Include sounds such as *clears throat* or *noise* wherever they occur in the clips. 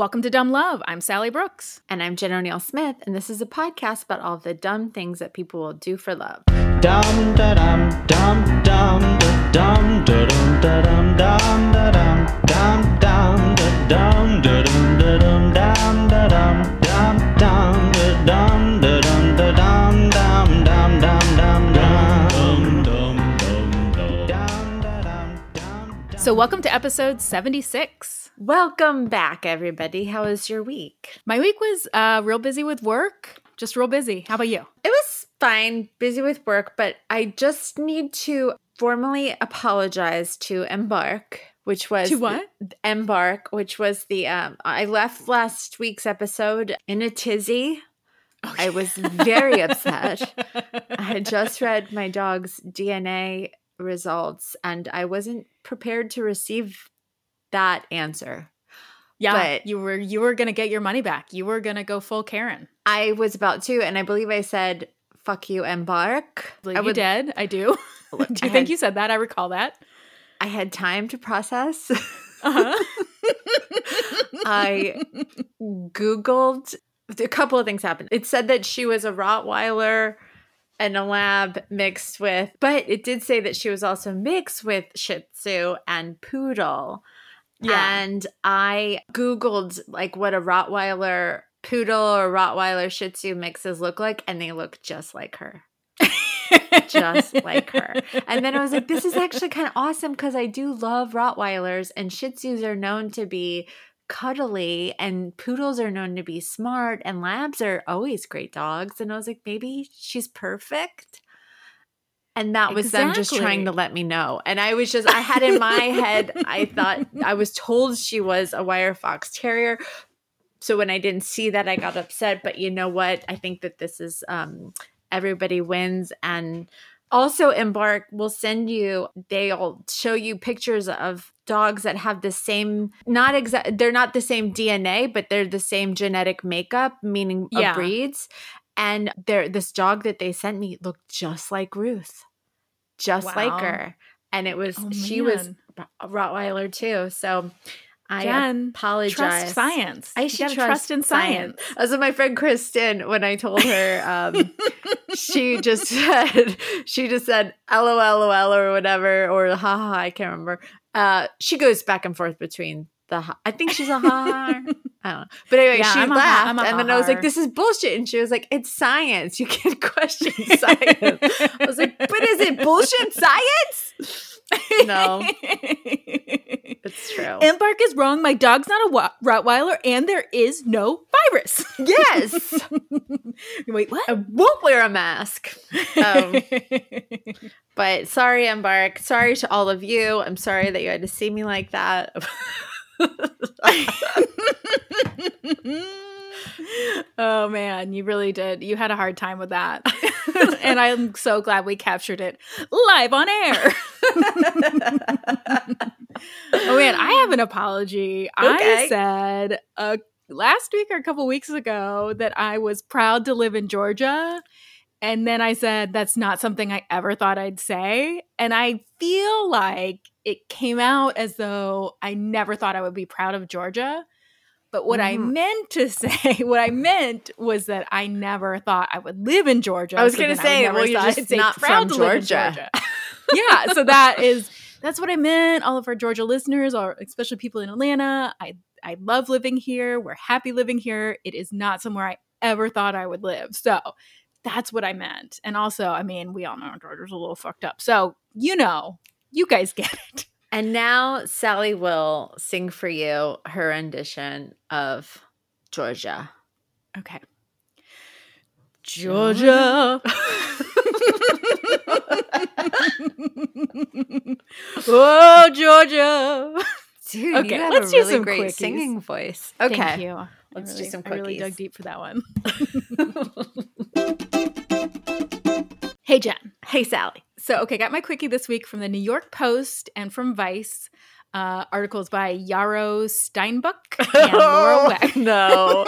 Welcome to Dumb Love. I'm Sally Brooks. And I'm Jen O'Neill Smith, and this is a podcast about all the dumb things that people will do for love. Dum da dum dum dum da dum da dum da dum dum da dum dum dum da dum da dum da dum dum da dum dum dum So, welcome to episode 76. Welcome back, everybody. How was your week? My week was uh, real busy with work, just real busy. How about you? It was fine, busy with work, but I just need to formally apologize to Embark, which was To what? Embark, which was the um I left last week's episode in a tizzy. I was very upset. *laughs* I had just read my dog's DNA results and I wasn't prepared to receive that answer. Yeah, But- you were you were gonna get your money back. You were gonna go full Karen. I was about to, and I believe I said, fuck you, Embark. I I you did. I do. do you *laughs* I think had- you said that? I recall that. I had time to process. Uh-huh. *laughs* I Googled a couple of things happened. It said that she was a Rottweiler and a lab mixed with, but it did say that she was also mixed with Shih Tzu and Poodle. Yeah. And I Googled like what a Rottweiler Poodle or Rottweiler Shih Tzu mixes look like, and they look just like her. *laughs* just like her. And then I was like, this is actually kind of awesome because I do love Rottweilers and Shih Tzus are known to be cuddly and poodles are known to be smart and labs are always great dogs. And I was like, maybe she's perfect. And that was them just trying to let me know. And I was just, I had in my head, I thought, I was told she was a wire fox terrier. So when I didn't see that, I got upset. But you know what? I think that this is um, everybody wins. And also, Embark will send you, they'll show you pictures of dogs that have the same, not exact, they're not the same DNA, but they're the same genetic makeup, meaning Yeah. breeds. And there, this dog that they sent me looked just like Ruth, just like her. And it was, Oh, she was a Rottweiler too. So I Jen, apologize. Trust science. I should gotta trust, in science. As my friend Kristen, when I told her, um, *laughs* she just said, she just said, LOL, LOL, or whatever, or ha ha, I can't remember. Uh, she goes back and forth between the, ha- I think she's a ha. I don't know. But anyway, Yeah, she I'm laughed. A and then I was like, this is bullshit. And she was like, it's science. You can't question *laughs* science. I was like, but is it bullshit science? *laughs* No. *laughs* It's true. Embark is wrong. My dog's not a wa- Rottweiler, and there is no virus. yes. *laughs* Wait, what? I won't wear a mask. Um, *laughs* but sorry, Embark. Sorry to all of you. I'm sorry that you had to see me like that. Oh man, you really did. You had a hard time with that. *laughs* and I'm so glad we captured it live on air. oh man, I have an apology. I said uh, last week or a couple weeks ago that I was proud to live in Georgia. And then I said that's not something I ever thought I'd say. And I feel like it came out as though I never thought I would be proud of Georgia. But what I Mhm. meant to *laughs* say, what I meant was that I never thought I would live in Georgia. I was so gonna say, never well, you're just say not from to in Georgia. *laughs* yeah, so that is that's what I meant. All of our Georgia listeners, or especially people in Atlanta, I I love living here. We're happy living here. It is not somewhere I ever thought I would live. So that's what I meant. And also, I mean, we all know Georgia's a little fucked up. So you know, you guys get it. And now Sally will sing for you her rendition of Georgia. Okay. Georgia. *laughs* oh, Georgia. Dude, Okay, you have let's a do really some great quickies. singing voice. Okay. Thank you. Let's I do really- some I really dug deep for that one. *laughs* hey, Jen. Hey, Sally. So, okay, got my quickie this week from the New York Post and from Vice. Uh, articles by Yaron Steinbuch and Laura *laughs* Weck. no.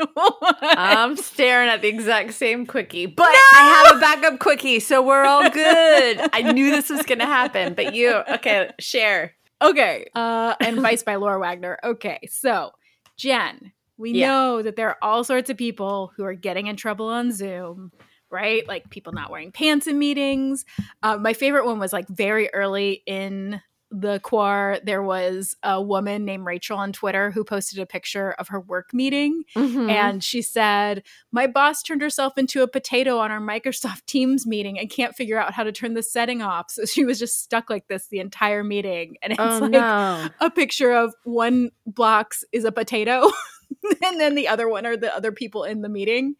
*laughs* I'm staring at the exact same quickie, but I have a backup quickie, so we're all good. I knew this was going to happen, but you, okay, share. Okay. Uh, and Vice by Laura Wagner. Okay. So Jen, we Yeah. know that there are all sorts of people who are getting in trouble on Zoom, right? Like people not wearing pants in meetings. Uh, my favorite one was like very early in the quar. There was a woman named Rachel on Twitter who posted a picture of her work meeting, Mhm. and she said, "My boss turned herself into a potato on our Microsoft *laughs* Teams meeting and can't figure out how to turn the setting off." So she was just stuck like this the entire meeting, and it's oh like no. a picture of one blocks is a potato *laughs* and then the other one are the other people in the meeting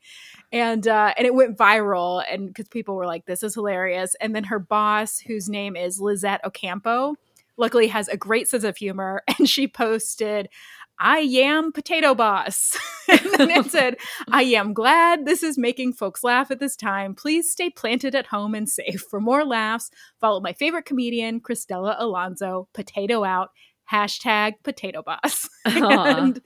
and uh and it went viral and because people were like this is hilarious and then her boss whose name is lizette ocampo luckily has a great sense of humor *laughs* and she posted I am potato boss. *laughs* and then it said, I am glad this is making folks laugh at this time. Please stay planted at home and safe. For more laughs, follow my favorite comedian, Cristela Alonzo, potato out, hashtag potato boss. *laughs* And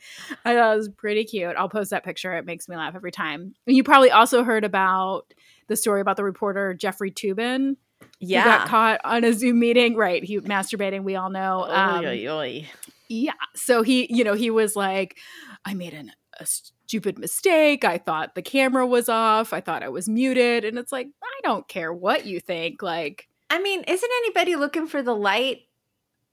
I thought it was pretty cute. I'll post that picture. It makes me laugh every time. And you probably also heard about the story about the reporter Jeffrey Toobin Yeah. who got caught on a Zoom meeting. Right. He masturbating, we all know. Um, Oy, oy, oy. yeah. So he, you know, he was like, I made an, a stupid mistake. I thought the camera was off. I thought I was muted. And it's like, I don't care what you think. Like, I mean, isn't anybody looking for the light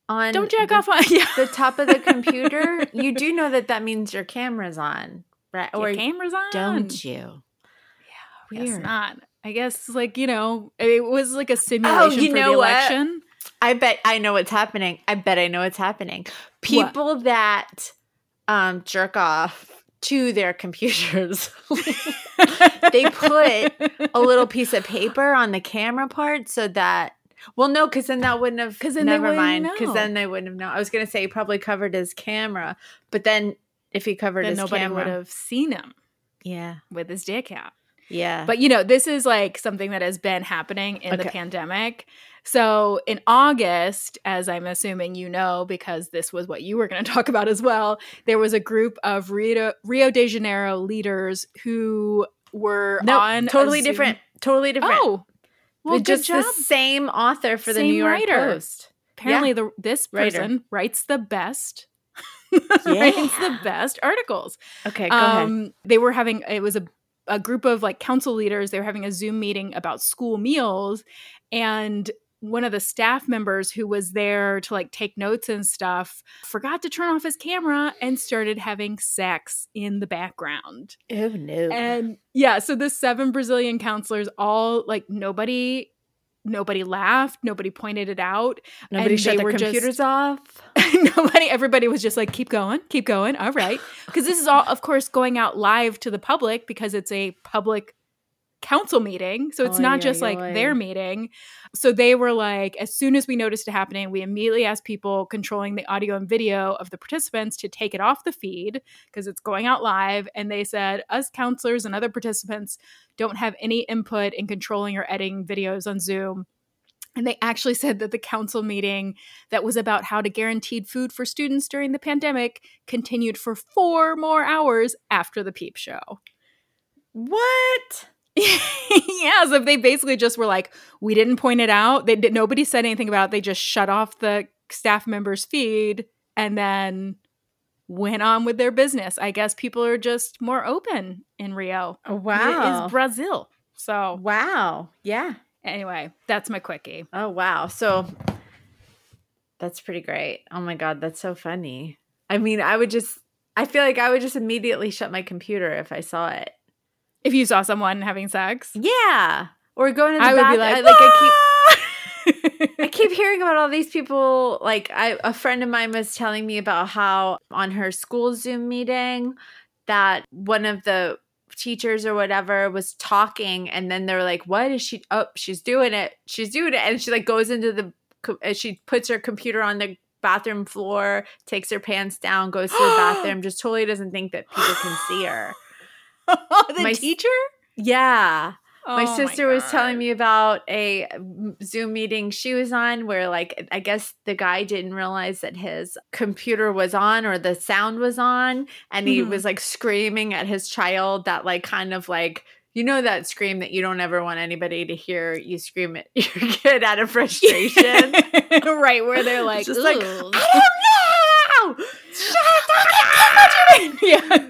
on don't jack the, off on *laughs* yeah. the top of the computer? you do know that that means your camera's on, right? Your Or camera's on. don't you? Yeah, guess Weird. not. I guess like you know, it was like a simulation Oh, you for know the what? election. I bet I know what's happening. I bet I know what's happening. People that um jerk off to their computers. *laughs* *laughs* they put a little piece of paper on the camera part so that well no because then that wouldn't have 'Cause then never mind because then they wouldn't have known. I was gonna say he probably covered his camera but then if he covered then his nobody camera would have seen him. Yeah. With his dick out. yeah. But you know, this is like something that has been happening in the pandemic. So in August, as I'm assuming you know, because this was what you were going *laughs* to talk about as well, there was a group of Rio, Rio de Janeiro leaders who were no on totally Zoom- different totally different. Oh, well, With just job. the same author for the new york writer. post Apparently, the this Writer. person writes the best. *laughs* writes the best articles. okay go ahead um, they were having it was a a group of like council leaders. They were having a Zoom meeting about school meals, and one of the staff members who was there to like take notes and stuff forgot to turn off his camera and started having sex in the background. oh no And yeah, so the seven Brazilian counselors all like nobody nobody laughed, nobody pointed it out. nobody and shut their were just- computers off *laughs* nobody everybody was just like keep going keep going all right because this is all of course going out live to the public because it's a public council meeting so it's Oy, not just oy, like oy. their meeting so they were like as soon as we noticed it happening we immediately asked people controlling the audio and video of the participants to take it off the feed because it's going out live and they said us counselors and other participants don't have any input in controlling or editing videos on zoom and they actually said that the council meeting that was about how to guarantee food for students during the pandemic continued for four more hours after the peep show. what *laughs* yeah, so they basically just were like, we didn't point it out. They did, nobody said anything about it. They just shut off the staff members' feed and then went on with their business. I guess people are just more open in Rio. oh, It is Brazil. So wow yeah anyway, that's my quickie. Oh wow. So that's pretty great. Oh my god, that's so funny. I mean, I would just I feel like I would just immediately shut my computer if I saw it. If you saw someone having sex, Yeah. Or going to the I would be like, I, like I keep keep. *laughs* I keep hearing about all these people. Like, I a friend of mine was telling me about how on her school Zoom meeting that one of the teachers or whatever was talking, and then they're like, "What is she? Oh, she's doing it. She's doing it." And she like goes into the uh, she puts her computer on the bathroom floor, takes her pants down, goes to the *gasps* bathroom, just totally doesn't think that people can see her. *laughs* the My teacher? Yeah. my Oh sister was telling me about a Zoom meeting she was on where, like, I guess the guy didn't realize that his computer was on or the sound was on. And he Mhm. was like screaming at his child that, like, kind of like, you know, that scream that you don't ever want anybody to hear you scream at *laughs* your kid out of frustration. *laughs* right, where they're like, just like, "Ooh." oh no! Shut up! *laughs* yeah.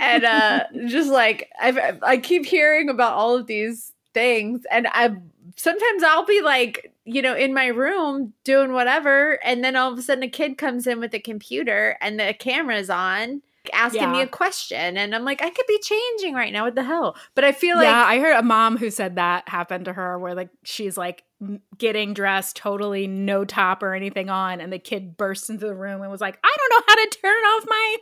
and uh just like I I keep hearing about all of these things and I sometimes I'll be like, you know, in my room doing whatever and then all of a sudden a kid comes in with a computer and the camera's on asking me a question and I'm like I could be changing right now what the hell but I feel like yeah, I heard a mom who said that happened to her where like she's like getting dressed totally no top or anything on and the kid bursts into the room and was like, "I don't know how to turn off my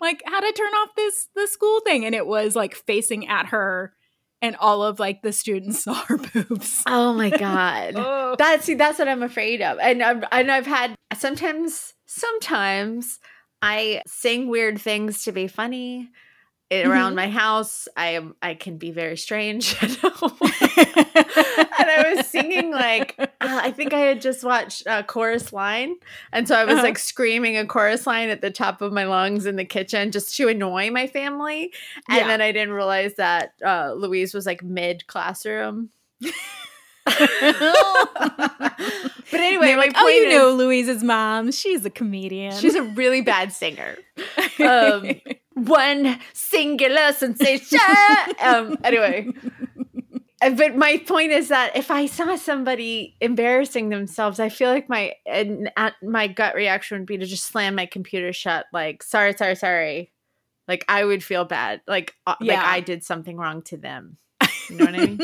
like how to turn off this the school thing." And it was like facing at her and all of like the students *laughs* saw her boobs. oh my god *laughs* Oh. That's see, that's what I'm afraid of. And I've, and I've had sometimes sometimes I sing weird things to be funny i- around Mhm. my house. I am I can be very strange. *laughs* and I *laughs* was singing like uh, I think I had just watched uh, Chorus Line, and so I was Uh-huh. like screaming a chorus line at the top of my lungs in the kitchen just to annoy my family. And Yeah. then I didn't realize that uh, Louise was like mid classroom. *laughs* but anyway, like, oh, you is- know Louise's mom. She's a comedian. She's a really bad singer. Um, one singular sensation. *laughs* um, anyway. Uh, But my point is that if I saw somebody embarrassing themselves, I feel like my and uh, my gut reaction would be to just slam my computer shut. Like, sorry, sorry, sorry. Like I would feel bad. Like, uh, like Yeah. I did something wrong to them. You know what I mean?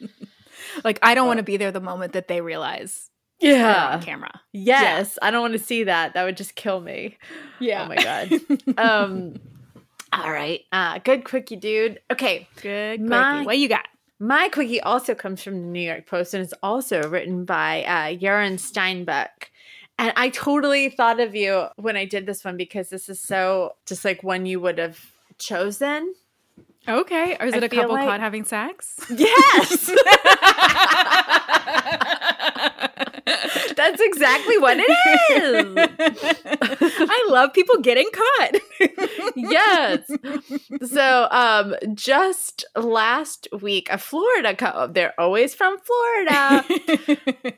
*laughs* like I don't want to be there the moment that they realize Yeah. camera. Yes, I don't want to see that. That would just kill me. Yeah. Oh my god. *laughs* um. All right. Uh, good quickie, dude. Okay. Good. Quickie. My- what you got? My quickie also comes from the New York Post and is also written by uh, Yaron Steinbuch. And I totally thought of you when I did this one because this is so just like one you would have chosen. Okay. Or is it a couple like- caught having sex? Yes. *laughs* *laughs* *laughs* That's exactly what it is. *laughs* I love people getting caught. *laughs* yes. So, um, just last week, a Florida couple, they're always from Florida.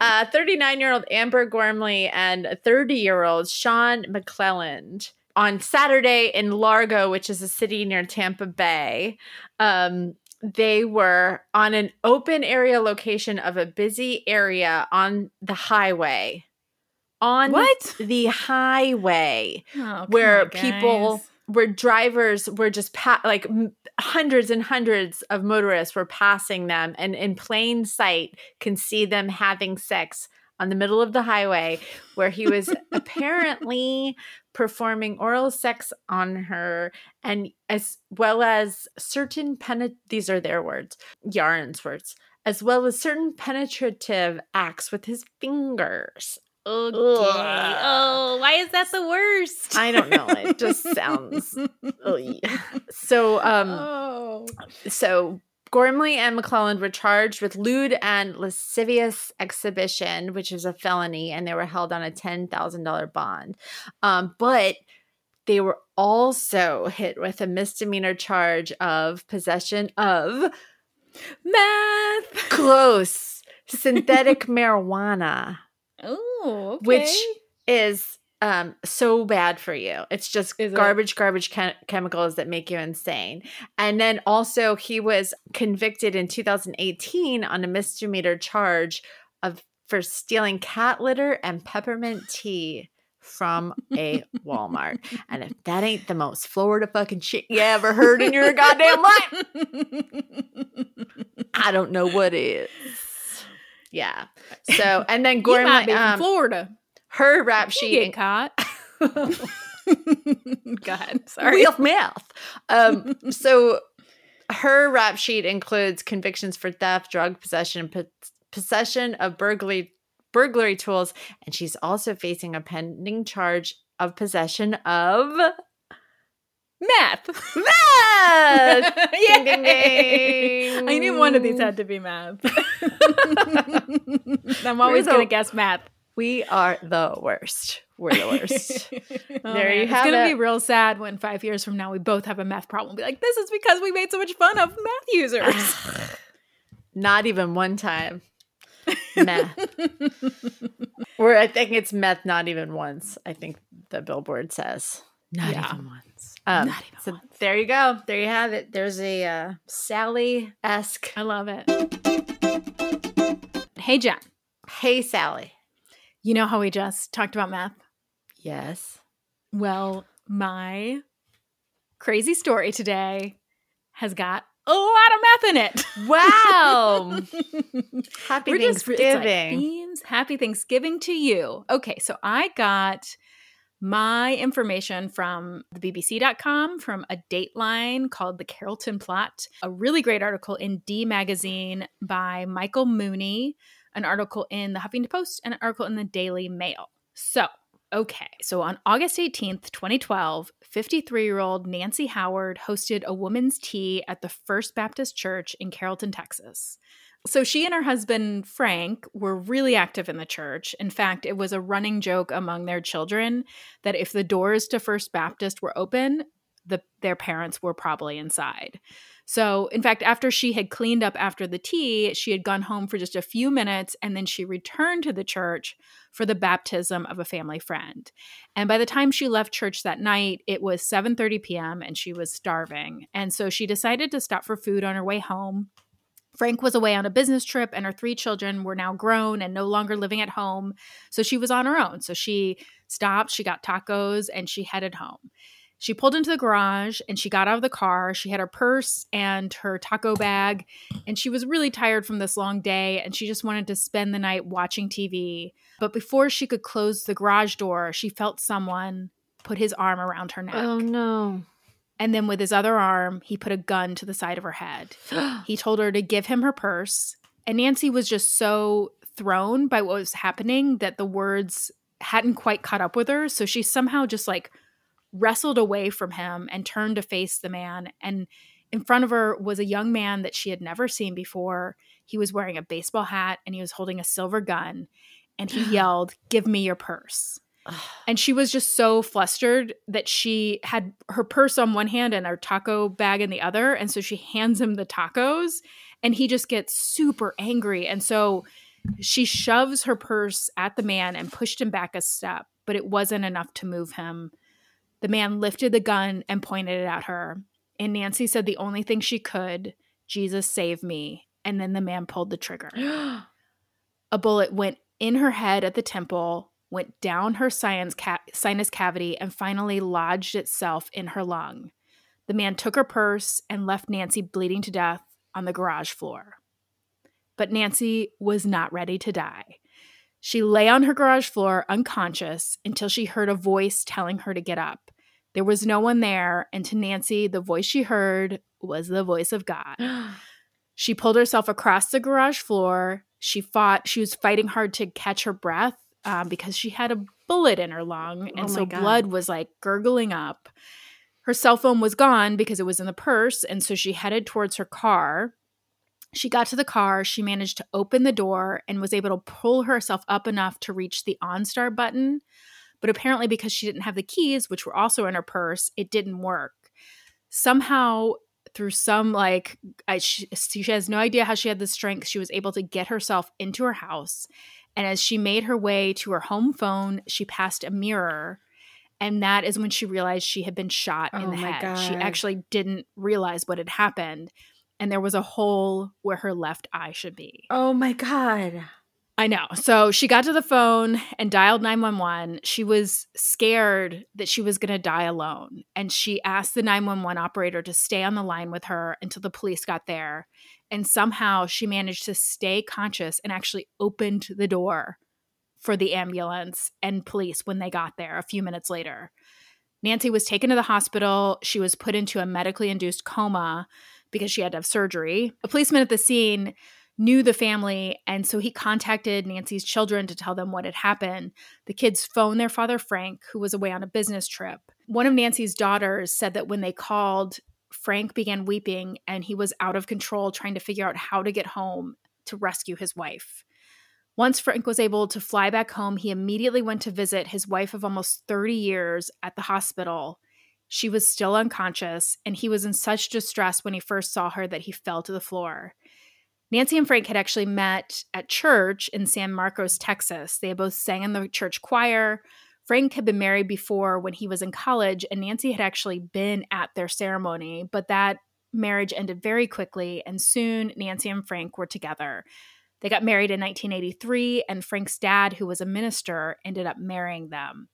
Uh, 39 year old Amber Gormley and 30 year old Sean McClelland on Saturday in Largo, which is a city near Tampa Bay. Um, they were on an open area location of a busy area on the highway. On what? the highway Oh, where on, people where drivers were just pa- like m- hundreds and hundreds of motorists were passing them and in plain sight can see them having sex on the middle of the highway where he was *laughs* apparently performing oral sex on her and as well as certain penet these are their words Yaron's words as well as certain penetrative acts with his fingers Okay. Ugh. Oh, why is that the worst? I don't know. It just sounds. *laughs* So, um, oh. so Gormley and McClelland were charged with lewd and lascivious exhibition, which is a felony, and they were held on a ten thousand dollar bond. Um, but they were also hit with a misdemeanor charge of possession of Math. close *laughs* synthetic marijuana. Oh, okay. which is um so bad for you. It's just Is it? garbage, garbage chemicals that make you insane. And then also he was convicted in 2018 on a misdemeanor charge of for stealing cat litter and peppermint tea from a Walmart. *laughs* and if that ain't the most Florida fucking shit you ever heard in your goddamn life, I don't know what is. *laughs* Yeah. So and then you Gormley, might be from um, Florida. Her rap sheet get caught. *laughs* *laughs* Go ahead. Sorry. with math. Um, *laughs* so her rap sheet includes convictions for theft, drug possession, po- possession of burglary burglary tools, and she's also facing a pending charge of possession of Math. math. Ding, ding, ding. I knew one of these had to be math. I'm always going to guess math. We are the worst. We're the worst. *laughs* Oh, There man. you it's have it's gonna it. be real sad when five years from now we both have a math problem. Be like, this is because we made so much fun of math users. *sighs* Not even one time. *laughs* Meth. Where I think it's meth not even once. I think the billboard says. Not Yeah. even once. Um, Not even so once. there you go. There you have it. There's a uh, Sally esque. I love it. Hey, Jen. Hey, Sally. You know how we just talked about math? Yes. Well, my crazy story today has got a lot of math in it. Wow. *laughs* Happy We're just- like Thanksgiving. themes. Happy Thanksgiving to you. Okay, so I got my information from the BBC.com from a dateline called The Carrollton Plot, a really great article in D Magazine by Michael Mooney, an article in the Huffington Post, and an article in the Daily Mail. So, okay, so on August 18th, 2012, 53 year old Nancy Howard hosted a woman's tea at the First Baptist Church in Carrollton, Texas. So she and her husband Frank were really active in the church. In fact, it was a running joke among their children that if the doors to First Baptist were open, the, their parents were probably inside. So, in fact, after she had cleaned up after the tea, she had gone home for just a few minutes and then she returned to the church for the baptism of a family friend. And by the time she left church that night, it was 7:30 p.m. and she was starving. And so she decided to stop for food on her way home. Frank was away on a business trip, and her three children were now grown and no longer living at home. So she was on her own. So she stopped, she got tacos, and she headed home. She pulled into the garage and she got out of the car. She had her purse and her taco bag, and she was really tired from this long day and she just wanted to spend the night watching TV. But before she could close the garage door, she felt someone put his arm around her neck. Oh, no. And then with his other arm, he put a gun to the side of her head. *gasps* He told her to give him her purse. And Nancy was just so thrown by what was happening that the words hadn't quite caught up with her. So she somehow just like wrestled away from him and turned to face the man. And in front of her was a young man that she had never seen before. He was wearing a baseball hat and he was holding a silver gun. And he *sighs* yelled, Give me your purse. And she was just so flustered that she had her purse on one hand and her taco bag in the other. And so she hands him the tacos and he just gets super angry. And so she shoves her purse at the man and pushed him back a step, but it wasn't enough to move him. The man lifted the gun and pointed it at her. And Nancy said the only thing she could, Jesus save me. And then the man pulled the trigger. *gasps* A bullet went in her head at the temple, went down her sinus, ca- sinus cavity, and finally lodged itself in her lung. The man took her purse and left Nancy bleeding to death on the garage floor. But Nancy was not ready to die. She lay on her garage floor unconscious until she heard a voice telling her to get up. There was no one there, and to Nancy, the voice she heard was the voice of God. *gasps* She pulled herself across the garage floor. She fought, she was fighting hard to catch her breath um, because she had a bullet in her lung. And Oh so God. blood was like gurgling up. Her cell phone was gone because it was in the purse. And so she headed towards her car. She got to the car. She managed to open the door and was able to pull herself up enough to reach the OnStar button. But apparently, because she didn't have the keys, which were also in her purse, it didn't work. Somehow, through some like, I, she, she has no idea how she had the strength, she was able to get herself into her house. And as she made her way to her home phone, she passed a mirror. And that is when she realized she had been shot in Oh the head. She actually didn't realize what had happened. And there was a hole where her left eye should be. Oh my God. I know. So she got to the phone and dialed 911. She was scared that she was going to die alone. And she asked the 911 operator to stay on the line with her until the police got there. And somehow she managed to stay conscious and actually opened the door for the ambulance and police when they got there a few minutes later. Nancy was taken to the hospital. She was put into a medically induced coma because she had to have surgery. A policeman at the scene knew the family, and so he contacted Nancy's children to tell them what had happened. The kids phoned their father, Frank, who was away on a business trip. One of Nancy's daughters said that when they called, Frank began weeping and he was out of control trying to figure out how to get home to rescue his wife. Once Frank was able to fly back home, he immediately went to visit his wife of almost 30 years at the hospital. She was still unconscious, and he was in such distress when he first saw her that he fell to the floor. Nancy and Frank had actually met at church in San Marcos, Texas. They both sang in the church choir. Frank had been married before when he was in college, and Nancy had actually been at their ceremony, but that marriage ended very quickly, and soon Nancy and Frank were together. They got married in 1983, and Frank's dad, who was a minister, ended up marrying them.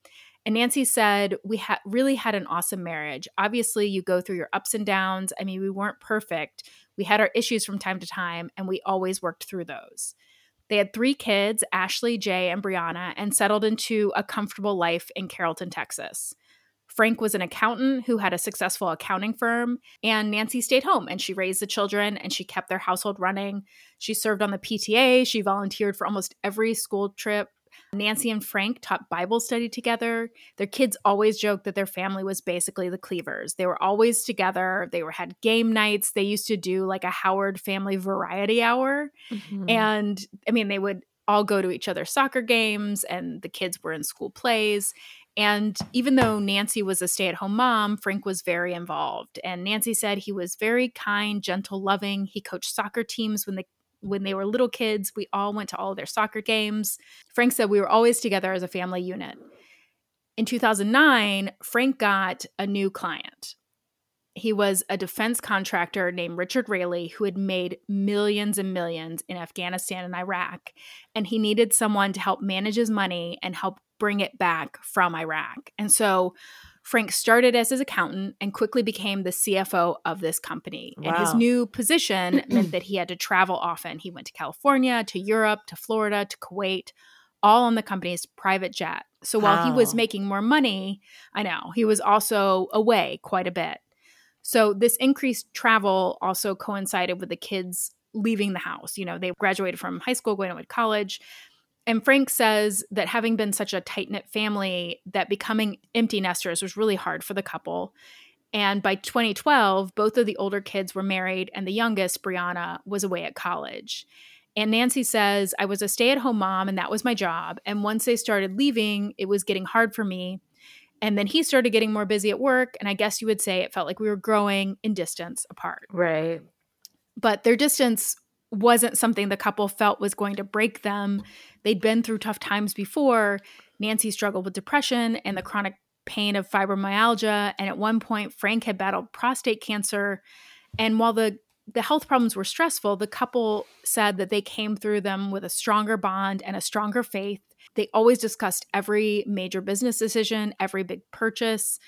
And Nancy said, We ha- really had an awesome marriage. Obviously, you go through your ups and downs. I mean, we weren't perfect. We had our issues from time to time, and we always worked through those. They had three kids, Ashley, Jay, and Brianna, and settled into a comfortable life in Carrollton, Texas. Frank was an accountant who had a successful accounting firm, and Nancy stayed home and she raised the children and she kept their household running. She served on the PTA, she volunteered for almost every school trip. Nancy and Frank taught Bible study together. Their kids always joked that their family was basically the Cleavers. They were always together. They were had game nights. They used to do like a Howard family variety hour. Mhm. And I mean, they would all go to each other's soccer games, and the kids were in school plays. And even though Nancy was a stay at home mom, Frank was very involved. And Nancy said he was very kind, gentle, loving. He coached soccer teams when they when they were little kids. We all went to all their soccer games. Frank said we were always together as a family unit. In 2009, Frank got a new client. He was a defense contractor named Richard Rayleigh who had made millions and millions in Afghanistan and Iraq. And he needed someone to help manage his money and help bring it back from Iraq. And so Frank started as his accountant and quickly became the CFO of this company. And his new position *clears throat* meant that he had to travel often. He went to California, to Europe, to Florida, to Kuwait, all on the company's private jet. So while he was making more money, I know, he was also away quite a bit. So this increased travel also coincided with the kids leaving the house. You know, they graduated from high school, going to college. And Frank says that having been such a tight knit family, that becoming empty nesters was really hard for the couple. And by 2012, both of the older kids were married, and the youngest, Brianna, was away at college. And Nancy says, I was a stay at home mom, and that was my job. And once they started leaving, it was getting hard for me. And then he started getting more busy at work. And I guess you would say it felt like we were growing in distance apart Right. but their distance wasn't something the couple felt was going to break them. They'd been through tough times before. Nancy struggled with depression and the chronic pain of fibromyalgia. And at one point, Frank had battled prostate cancer. And while the the health problems were stressful, the couple said that they came through them with a stronger bond and a stronger faith. They always discussed every major business decision, every big purchase.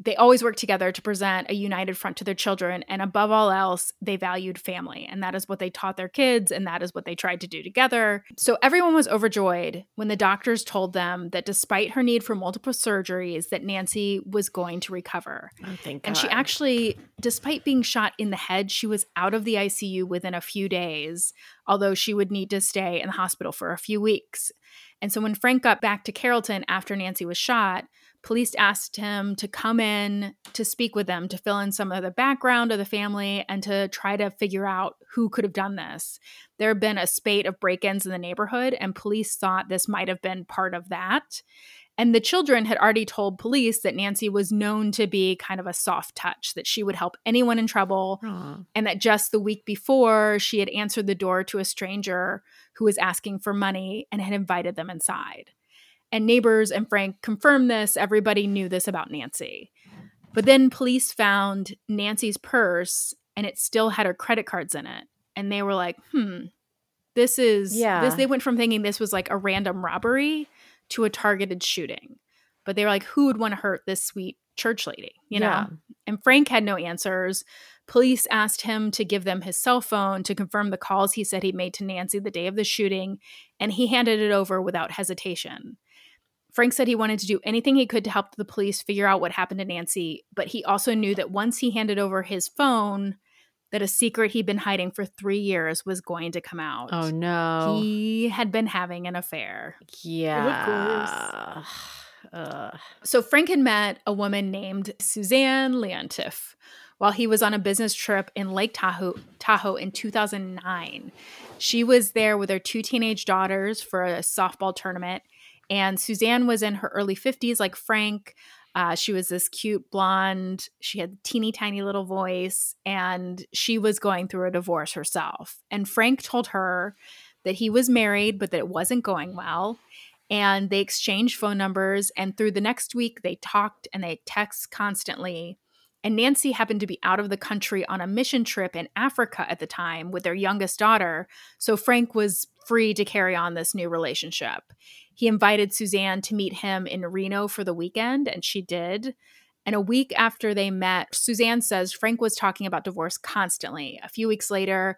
They always worked together to present a united front to their children. And above all else, they valued family. And that is what they taught their kids, and that is what they tried to do together. So everyone was overjoyed when the doctors told them that despite her need for multiple surgeries, that Nancy was going to recover. Oh, thank And she actually, despite being shot in the head, she was out of the ICU within a few days, although she would need to stay in the hospital for a few weeks. And so when Frank got back to Carrollton after Nancy was shot, police asked him to come in to speak with them, to fill in some of the background of the family, and to try to figure out who could have done this. There had been a spate of break ins in the neighborhood, and police thought this might have been part of that. And the children had already told police that Nancy was known to be kind of a soft touch, that she would help anyone in trouble, Aw. and that just the week before, she had answered the door to a stranger who was asking for money and had invited them inside. And neighbors and Frank confirmed this. Everybody knew this about Nancy. But then police found Nancy's purse and it still had her credit cards in it. And they were like, hmm, this is, Yeah. this, they went from thinking this was like a random robbery to a targeted shooting. But they were like, who would want to hurt this sweet church lady, you know? Yeah. And Frank had no answers. Police asked him to give them his cell phone to confirm the calls he said he made to Nancy the day of the shooting, and he handed it over without hesitation. Frank said he wanted to do anything he could to help the police figure out what happened to Nancy, but he also knew that once he handed over his phone, that a secret he'd been hiding for three years was going to come out. Oh no. He had been having an affair. yeah. Ugh. So Frank had met a woman named Suzanne Leontiff while he was on a business trip in Lake Tahoe, Tahoe in 2009. She was there with her two teenage daughters for a softball tournament, and Suzanne was in her early 50s, like Frank. Uh, she was this cute blonde. She had teeny tiny little voice, and she was going through a divorce herself. And Frank told her that he was married, but that it wasn't going well. and they exchanged phone numbers. And through the next week, they talked and they text constantly. And Nancy happened to be out of the country on a mission trip in Africa at the time with their youngest daughter. So Frank was free to carry on this new relationship. He invited Suzanne to meet him in Reno for the weekend, and she did. And a week after they met, Suzanne says Frank was talking about divorce constantly. A few weeks later,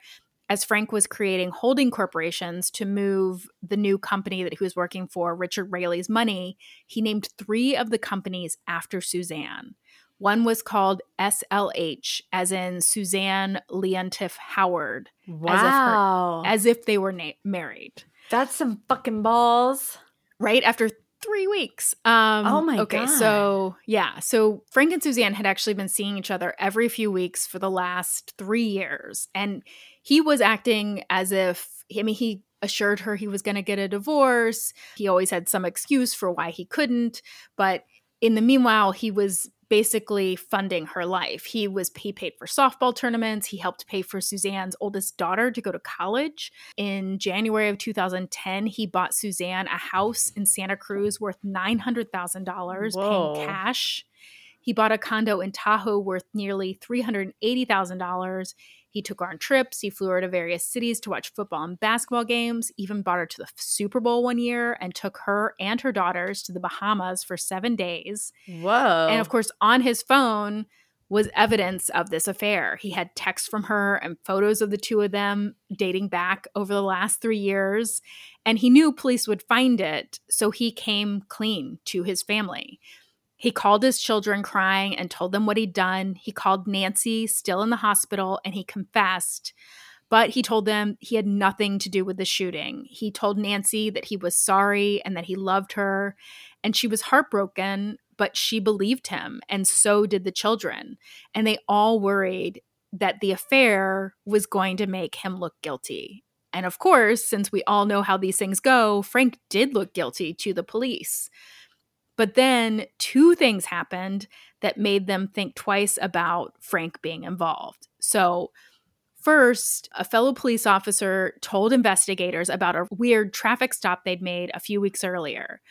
as Frank was creating holding corporations to move the new company that he was working for, Richard Rayleigh's money, he named three of the companies after Suzanne. One was called SLH, as in Suzanne Leontief Howard. Wow. As if, her, as if they were na- married. That's some fucking balls. Right after three weeks. Um, Oh my okay, God. so yeah, so Frank and Suzanne had actually been seeing each other every few weeks for the last three years, and he was acting as if I mean he assured her he was going to get a divorce. He always had some excuse for why he couldn't, but in the meanwhile, he was basically funding her life. He was he paid for softball tournaments. He helped pay for Suzanne's oldest daughter to go to college. In January of 2010, he bought Suzanne a house in Santa Cruz worth $900,000 Whoa. paying cash. He bought a condo in Tahoe worth nearly $380,000. He took her on trips. He flew her to various cities to watch football and basketball games, even brought her to the Super Bowl one year and took her and her daughters to the Bahamas for seven days. Whoa. And of course, on his phone was evidence of this affair. He had texts from her and photos of the two of them dating back over the last three years. And he knew police would find it. So he came clean to his family. He called his children crying and told them what he'd done. He called Nancy, still in the hospital, and he confessed. But he told them he had nothing to do with the shooting. He told Nancy that he was sorry and that he loved her. And she was heartbroken, but she believed him. And so did the children. And they all worried that the affair was going to make him look guilty. And of course, since we all know how these things go, Frank did look guilty to the police. But then two things happened that made them think twice about Frank being involved. So, first, a fellow police officer told investigators about a weird traffic stop they'd made a few weeks earlier.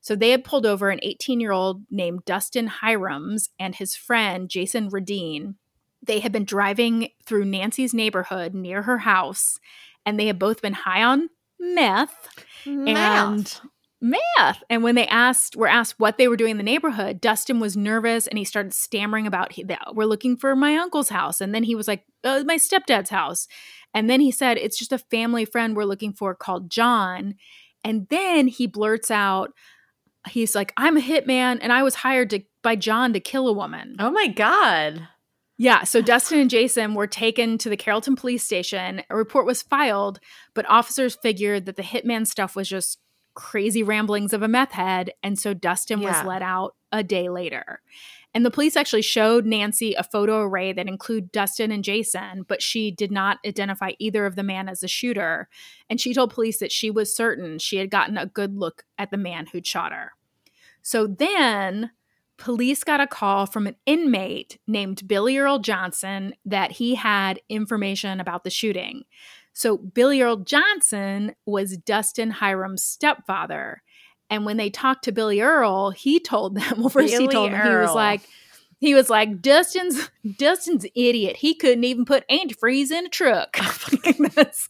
So, they had pulled over an 18 year old named Dustin Hirams and his friend Jason Radine. They had been driving through Nancy's neighborhood near her house, and they had both been high on meth meth. And when they asked, were asked what they were doing in the neighborhood, Dustin was nervous and he started stammering about we're looking for my uncle's house. And then he was like, uh, my stepdad's house. And then he said, it's just a family friend we're looking for called John. And then he blurts out, he's like, I'm a hitman and I was hired to by John to kill a woman. Oh my god. Yeah, so Dustin and Jason were taken to the Carrollton police station. A report was filed, but officers figured that the hitman stuff was just crazy ramblings of a meth head, and so Dustin Yeah. was let out a day later. And the police actually showed Nancy a photo array that included Dustin and Jason, but she did not identify either of the man as the shooter. And she told police that she was certain she had gotten a good look at the man who'd shot her. So then police got a call from an inmate named Billy Earl Johnson that he had information about the shooting. So Billy Earl Johnson was Dustin Hiram's stepfather. And when they talked to Billy Earl, he told them, *laughs* well, first he told them, he was like, he was like, Dustin's Dustin's idiot. He couldn't even put antifreeze in a truck. *laughs* *laughs* That's-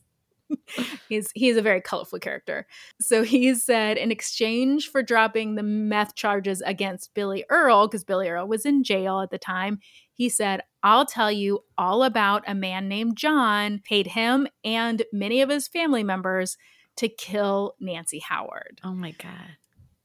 *laughs* he's he's a very colorful character. So he said in exchange for dropping the meth charges against Billy Earl, because Billy Earl was in jail at the time, he said, I'll tell you all about a man named John, paid him and many of his family members to kill Nancy Howard. Oh my god.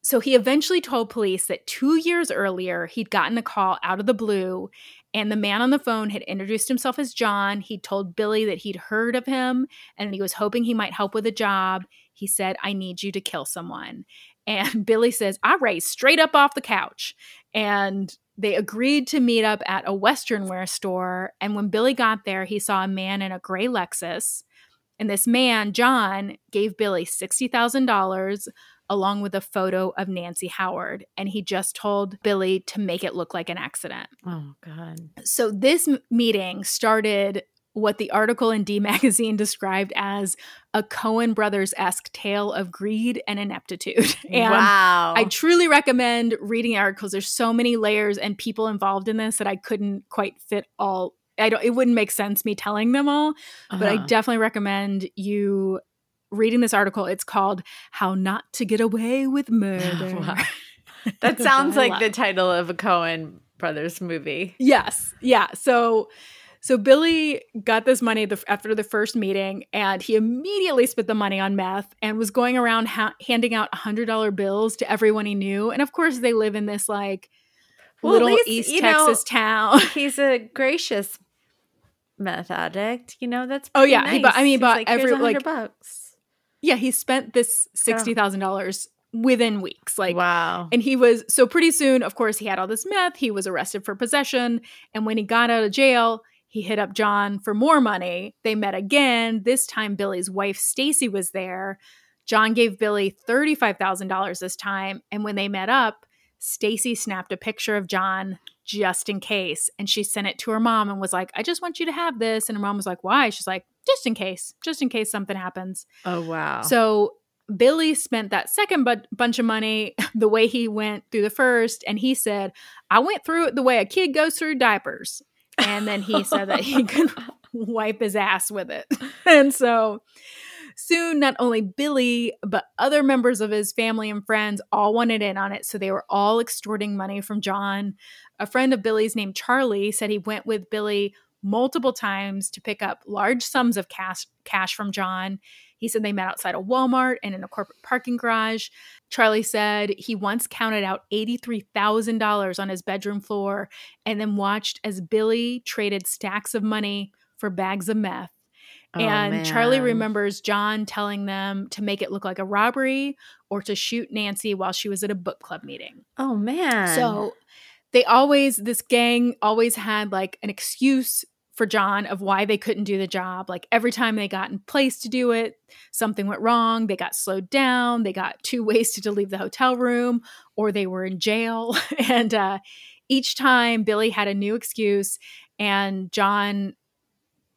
So he eventually told police that two years earlier, he'd gotten a call out of the blue, and the man on the phone had introduced himself as John. He told Billy that he'd heard of him and he was hoping he might help with a job. He said, I need you to kill someone. And *laughs* Billy says, I raised straight up off the couch. And they agreed to meet up at a Western wear store. And when Billy got there, he saw a man in a gray Lexus. And this man, John, gave Billy $60,000 along with a photo of Nancy Howard. And he just told Billy to make it look like an accident. Oh god. So this m- meeting started what the article in D *laughs* Magazine described as a Coen brothers esque tale of greed and ineptitude. *laughs* And wow. I truly recommend reading the articles. There's so many layers and people involved in this that I couldn't quite fit all. I don't. It wouldn't make sense me telling them all, but I Uh-huh. definitely recommend you reading this article. It's called "How Not to Get Away with Murder." *laughs* Wow. that *laughs* sounds like the title of a Coen brothers movie. Yes. Yeah. So so Billy got this money the, after the first meeting and he immediately spent the money on meth and was going around ha- handing out $100 bills to everyone he knew. And of course they live in this like Well, little least, East you know, Texas town. *laughs* He's a gracious meth addict. You know that's Oh, yeah, he bought- I mean, he bought like, every- 100 like, bucks. Yeah, he spent this $60,000 within weeks. Like wow. And he was so pretty soon, of course, he had all this meth. He was arrested for possession. And when he got out of jail, he hit up John for more money. They met again. This time, Billy's wife, Stacy, was there. John gave Billy $35,000 this time. And when they met up, Stacy snapped a picture of John just in case. And she sent it to her mom and was like, I just want you to have this. And her mom was like, Why? She's like, Just in case, just in case something happens. oh wow. So Billy spent that second bu- bunch of money *laughs* the way he went through the first, and he said, "I went through it the way a kid goes through diapers." And then he said that he could *laughs* wipe his ass with it, *laughs* and so soon not only Billy but other members of his family and friends all wanted in on it. So they were all extorting money from John. A friend of Billy's named Charlie said he went with Billy multiple times to pick up large sums of cash cash from John. He said they met outside a Walmart and in a corporate parking garage. Charlie said he once counted out $83,000 on his bedroom floor and then watched as Billy traded stacks of money for bags of meth. Oh, and Charlie remembers John telling them to make it look like a robbery or to shoot Nancy while she was at a book club meeting. Oh man. So they always, this gang always had like an excuse for John of why they couldn't do the job. Like every time they got in place to do it, something went wrong. They got slowed down. They got *laughs* too wasted to leave the hotel room, or they were in jail. *laughs* and uh, each time Billy had a new excuse, and John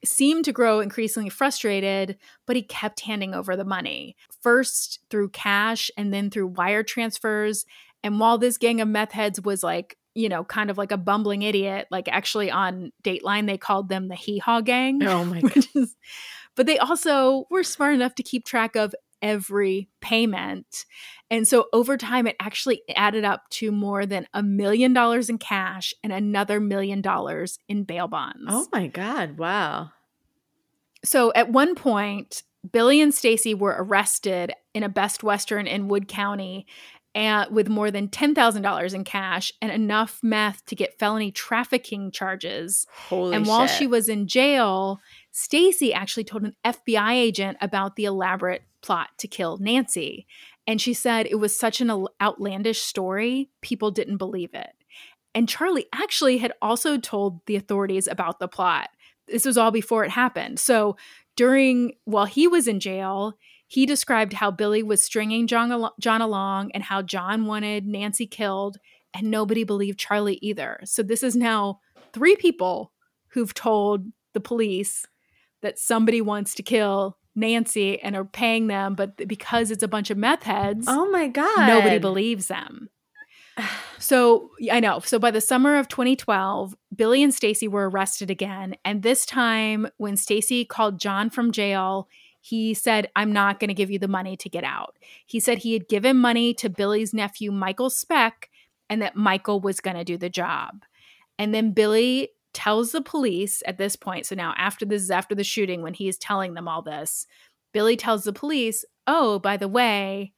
seemed to grow increasingly frustrated, but he kept handing over the money, first through cash and then through wire transfers. And while this gang of meth heads was like, you know, kind of like a bumbling idiot, like actually on Dateline, they called them the Hee Haw Gang. Oh my *laughs* god. is, but they also were smart enough to keep track of every payment. And so over time, it actually added up to more than a million dollars in cash and another million dollars in bail bonds. Oh my god. Wow. So at one point, Billy and Stacy were arrested in a Best Western in Wood County and with more than $10,000 in cash and enough meth to get felony trafficking charges. Holy and while shit. she was in jail, Stacy actually told an FBI agent about the elaborate plot to kill Nancy. And she said it was such an outlandish story, people didn't believe it. And Charlie actually had also told the authorities about the plot. This was all before it happened. So during while he was in jail, he described how Billy was stringing John, al- John along and how John wanted Nancy killed, and nobody believed Charlie either. So this is now three people who've told the police that somebody wants to kill Nancy and are paying them, but because it's a bunch of meth heads, Oh my god. nobody believes them. *sighs* So I know. So by the summer of 2012, Billy and Stacy were arrested again, and this time when Stacy called John from jail, he said, "I'm not going to give you the money to get out." He said he had given money to Billy's nephew Michael Speck, and that Michael was going to do the job. And then Billy tells the police at this point. So now after this is after the shooting when he is telling them all this, Billy tells the police, "Oh, by the way,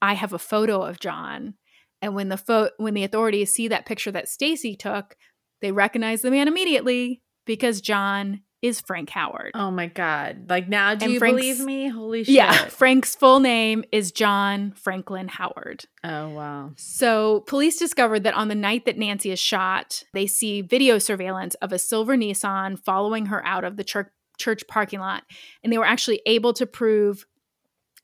I have a photo of John." And when the fo- when the authorities see that picture that Stacy took, they recognize the man immediately because John is Frank Howard. Oh my god. Like now do And you Frank's- believe me? Holy shit. yeah, Frank's full name is John Franklin Howard. Oh wow. So, police discovered that on the night that Nancy is shot, they see video surveillance of a silver Nissan following her out of the church, church parking lot. And they were actually able to prove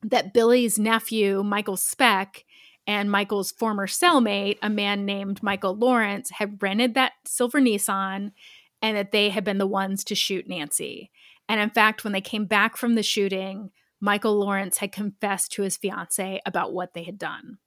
that Billy's nephew, Michael Speck, and Michael's former cellmate, a man named Michael Lawrence, had rented that silver Nissan and that they had been the ones to shoot Nancy. And in fact, when they came back from the shooting, Michael Lawrence had confessed to his fiance about what they had done.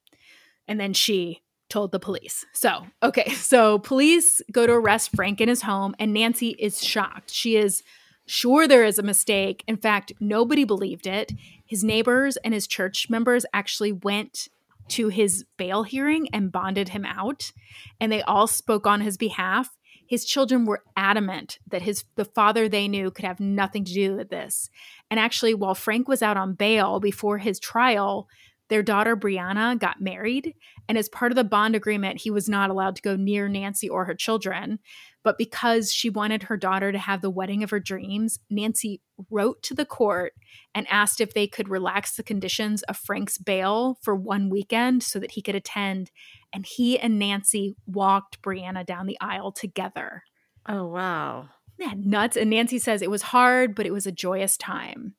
And then she told the police. So, okay, *laughs* so police go to arrest Frank in his home, and Nancy is shocked. She is sure there is a mistake. In fact, nobody believed it. His neighbors and his church members actually went to his bail hearing and bonded him out, and they all spoke on his behalf. His children were adamant that his the father they knew could have nothing to do with this. And actually, while Frank was out on bail before his trial, their daughter Brianna got married, and as part of the bond agreement, he was not allowed to go near Nancy or her children. But because she wanted her daughter to have the wedding of her dreams, Nancy wrote to the court and asked if they could relax the conditions of Frank's bail for one weekend so that he could attend. And he and Nancy walked Brianna down the aisle together. Oh, wow. Yeah, nuts. And Nancy says it was hard, but it was a joyous time.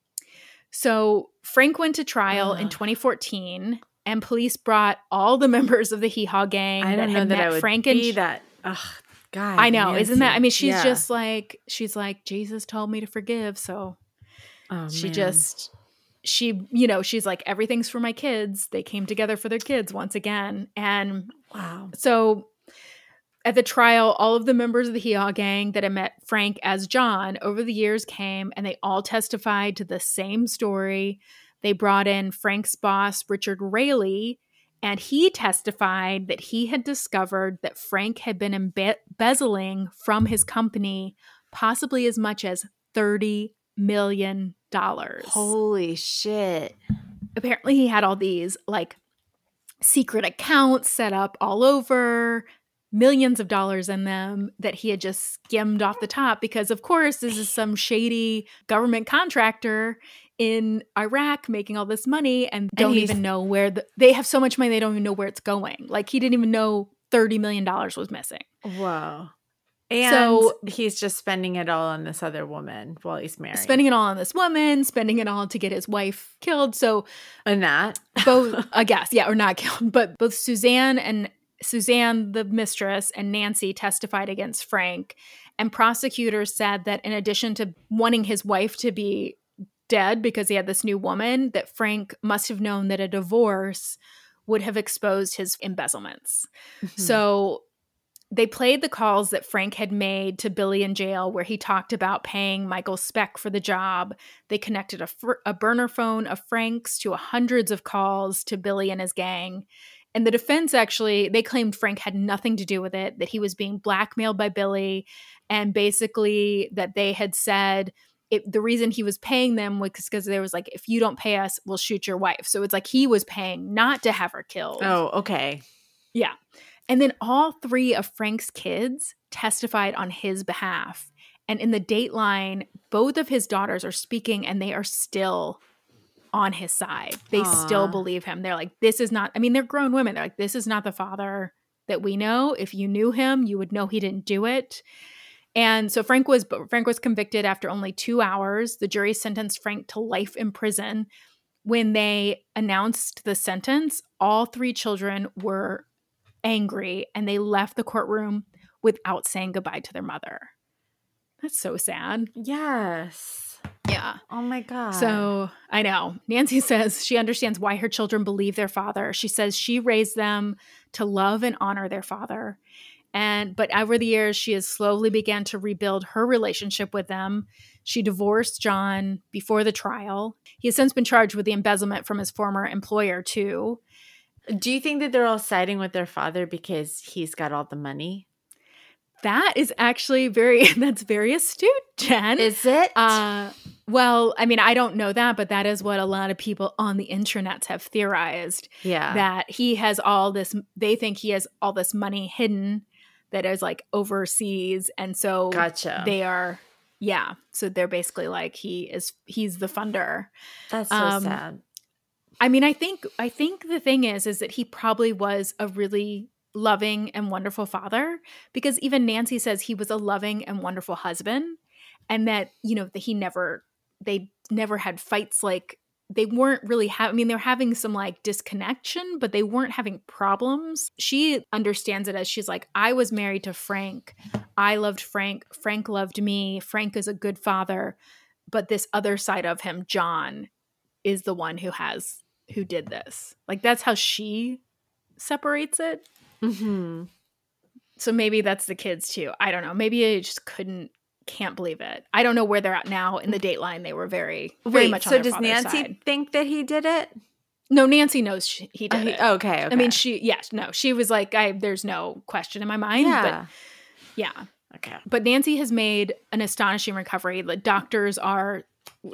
So Frank went to trial in 2014, and police brought all the *laughs* members of the Hee Haw gang I that don't know had that met I would Frank and be that. Ugh, God. I know, isn't that? I mean, she's Yeah. just like she's like Jesus told me to forgive, so Oh, she man. just she you know she's like everything's for my kids. They came together for their kids once again, and wow. so at the trial, all of the members of the Hee gang that had met Frank as John over the years came and they all testified to the same story. They brought in Frank's boss, Richard Rayleigh, and he testified that he had discovered that Frank had been embe- embezzling from his company possibly as much as $30 million. Holy shit. Apparently, he had all these like secret accounts set up all over, millions of dollars in them that he had just skimmed off the top because, of course, this is some shady government contractor in Iraq making all this money and don't he's- even know where the, they have so much money they don't even know where it's going. Like he didn't even know $30 million was missing. Whoa. And So- he's just spending it all on this other woman while he's married. Spending it all on this woman, spending it all to get his wife killed. So and that. both *laughs* I guess, yeah, or not killed, but both Suzanne and Suzanne, the mistress, and Nancy testified against Frank. And prosecutors said that in addition to wanting his wife to be dead because he had this new woman, that Frank must have known that a divorce would have exposed his embezzlements. Hmm. So they played the calls that Frank had made to Billy in jail, where he talked about paying Michael Speck for the job. They connected a, fr- a burner phone of Frank's to hundreds of calls to Billy and his gang. And the defense actually, they claimed Frank had nothing to do with it, that he was being blackmailed by Billy, and basically that they had said, it, the reason he was paying them was because there was like, if you don't pay us, we'll shoot your wife. So it's like he was paying not to have her killed. oh, okay. Yeah. And then all three of Frank's kids testified on his behalf. And in the dateline, both of his daughters are speaking and they are still on his side. They still believe him. They're like, this is not, I mean, they're grown women. They're like, this is not the father that we know. If you knew him, you would know he didn't do it. And so Frank was Frank was convicted after only 2 hours. The jury sentenced Frank to life in prison. When they announced the sentence, all three children were angry and they left the courtroom without saying goodbye to their mother. That's so sad. Yes. Yeah. Oh my god. So I know. Nancy *laughs* says she understands why her children believe their father. She says she raised them to love and honor their father. And but over the years, she has slowly began to rebuild her relationship with them. She divorced John before the trial. He has since been charged with the embezzlement from his former employer, too. Do you think that they're all siding with their father because he's got all the money? That is actually very *laughs* that's very astute, Jen. Is it? Uh, well, I mean, I don't know that, but that is what a lot of people on the internet have theorized yeah. that he has all this. They think he has all this money hidden that is like overseas, and so gotcha. they are, yeah. So they're basically like he is. He's the funder. That's so um, sad. I mean, I think I think the thing is is that he probably was a really loving and wonderful father because even Nancy says he was a loving and wonderful husband and that, you know, that he never they never had fights like they weren't really having, I mean, they're having some like disconnection, but they weren't having problems. She understands it as she's like, I was married to Frank. I loved Frank. Frank loved me. Frank is a good father. But this other side of him, John, is the one who has, who did this. Like, that's how she separates it. Mm-hmm. So maybe that's the kids too. I don't know. Maybe I just couldn't, can't believe it. I don't know where they're at now in the dateline. They were very, very Wait, much on so does Nancy side. think that he did it? No, Nancy knows she, he Oh, did he- it. okay, okay. I mean, she, yes, no, she was like, I, there's no question in my mind. yeah. But yeah. okay. But Nancy has made an astonishing recovery. The doctors are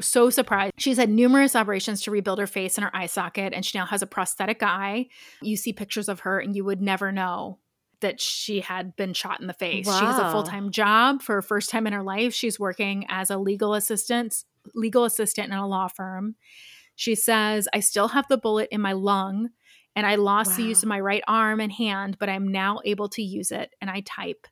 so surprised. She's had numerous operations to rebuild her face and her eye socket, and she now has a prosthetic eye. You see pictures of her, and you would never know that she had been shot in the face. She has a full time job for her first time in her life. She's working as a legal assistant, legal assistant in a law firm. She says, I still have the bullet in my lung and I lost the use of my right arm and hand, but I'm now able to use it and I type.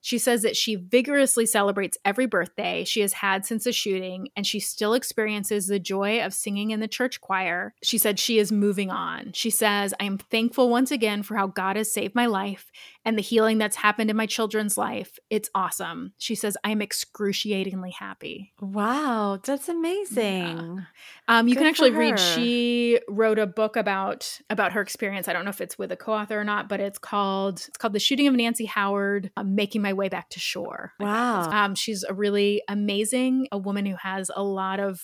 She says that she vigorously celebrates every birthday she has had since the shooting, and she still experiences the joy of singing in the church choir. She said she is moving on. She says, I am thankful once again for how God has saved my life and the healing that's happened in my children's life. It's awesome. She says, I am excruciatingly happy. Wow, that's amazing. Um, you Good can actually read. She wrote a book about about her experience. I don't know if it's with a co-author or not, but it's called it's called "The Shooting of Nancy Howard: uh, Making My Way Back to Shore." Wow. Um, she's a really amazing, a woman who has a lot of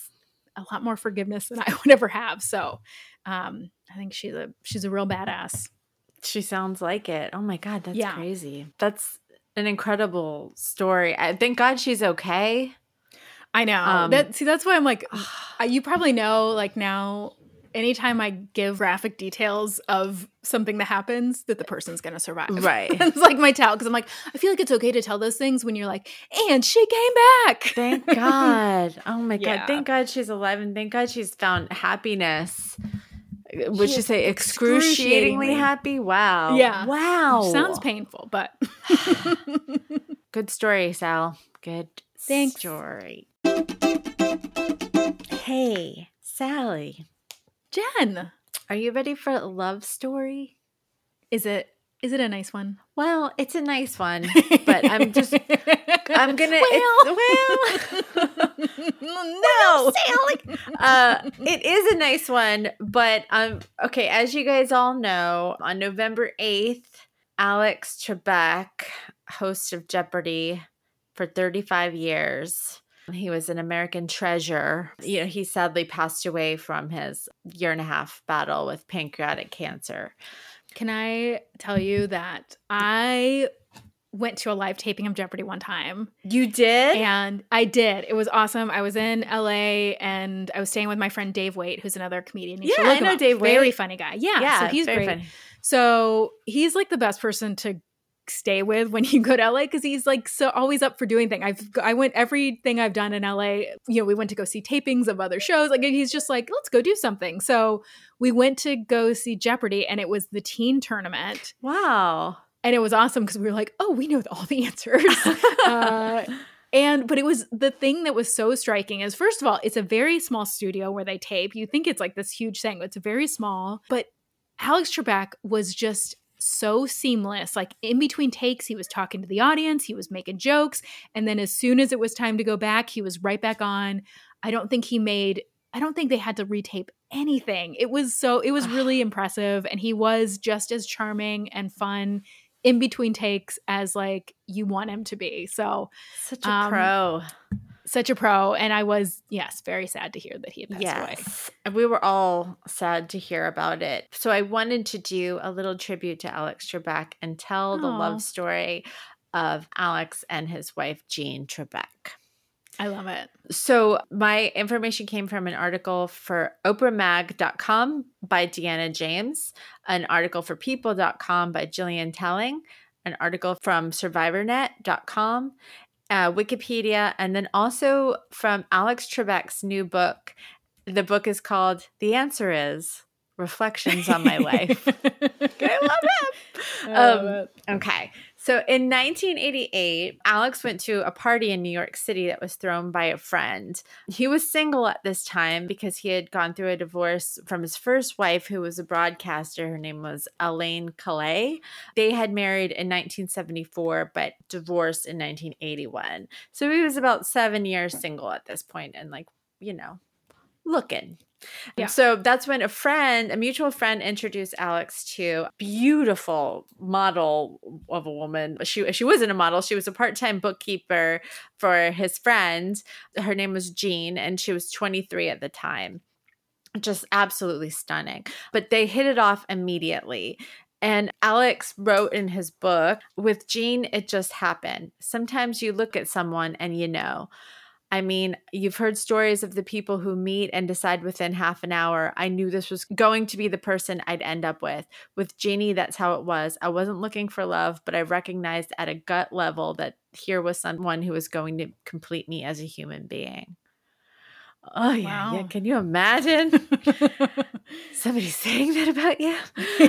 a lot more forgiveness than I *laughs* would ever have. So, um, I think she's a she's a real badass. She sounds like it. Oh my god, that's Yeah. crazy. That's an incredible story. I thank God she's okay. I know Um, that. See, that's why I'm like, you probably know. Like now, anytime I give graphic details of something that happens, that the person's gonna survive. Right. *laughs* it's like my tell because I'm like, I feel like it's okay to tell those things when you're like, and she came back. Thank God. *laughs* Oh my God. Yeah. Thank God she's alive and thank God she's found happiness. Would She you say excruciatingly excruciatingly- happy? Wow. Yeah. Wow. Sounds painful, but *laughs* Good story, Sal. Good Thanks. story. Hey, Sally. Jen, Are you ready for a love story? is it is it a nice one? Well, it's a nice one, but I'm just *laughs* I'm gonna Well, it's, well *laughs* no, uh, it is a nice one, but um, okay. As you guys all know, on November eighth, Alex Trebek, host of Jeopardy for thirty five years. He was an American treasure. You know, he sadly passed away from his year and a half battle with pancreatic cancer. Can I tell you that I went to a live taping of Jeopardy one time You did? and I did. It was awesome. I was in LA and I was staying with my friend Dave Waite, who's another comedian. You Yeah, I know. Dave Very funny guy. Yeah, so he's very great. funny. So he's like the best person to stay with when you go to LA because he's like so always up for doing things. I've I went everything I've done in LA. You know, we went to go see tapings of other shows. Like he's just like, let's go do something. So we went to go see Jeopardy, and it was the teen tournament, Wow. and it was awesome because we were like, oh, we know all the answers. *laughs* uh, and but it was the thing that was so striking is first of all, it's a very small studio where they tape. You think it's like this huge thing, but it's very small. But Alex Trebek was just so seamless. Like in between takes, he was talking to the audience, he was making jokes, and then as soon as it was time to go back, he was right back on. I don't think he made I don't think they had to retape anything. It was so it was really impressive and he was just as charming and fun in between takes as like you want him to be. So Such a Um, pro. Such a pro and I was yes, very sad to hear that he had passed away. Yes. And we were all sad to hear about it. So I wanted to do a little tribute to Alex Trebek and tell the love story of Alex and his wife, Jean Trebek. I love it. So my information came from an article for oprahmag.com by Deanna James, an article for people.com by Gillian Telling, an article from survivornet.com, uh, Wikipedia, and then also from Alex Trebek's new book. The book is called The Answer Is Reflections on My Life. *laughs* I love it. I love Um, it. Okay. So in 1988, Alex went to a party in New York City that was thrown by a friend. He was single at this time because he had gone through a divorce from his first wife, who was a broadcaster. Her name was Elaine Callei. They had married in 1974, but divorced in 1981. So he was about seven years single at this point and, like, you know, looking. Yeah. So that's when a friend, a mutual friend, introduced Alex to beautiful model of a woman. She she wasn't a model; she was a part time bookkeeper for his friend. Her name was Jean, and she was 23 at the time. Just absolutely stunning. But they hit it off immediately. And Alex wrote in his book, with Jean, it just happened. Sometimes you look at someone and you know. I mean, you've heard stories of the people who meet and decide within half an hour. I knew this was going to be the person I'd end up with. With Jeannie, that's how it was. I wasn't looking for love, but I recognized at a gut level that here was someone who was going to complete me as a human being. Oh, yeah. yeah. Can you imagine *laughs* somebody saying that about you? *laughs*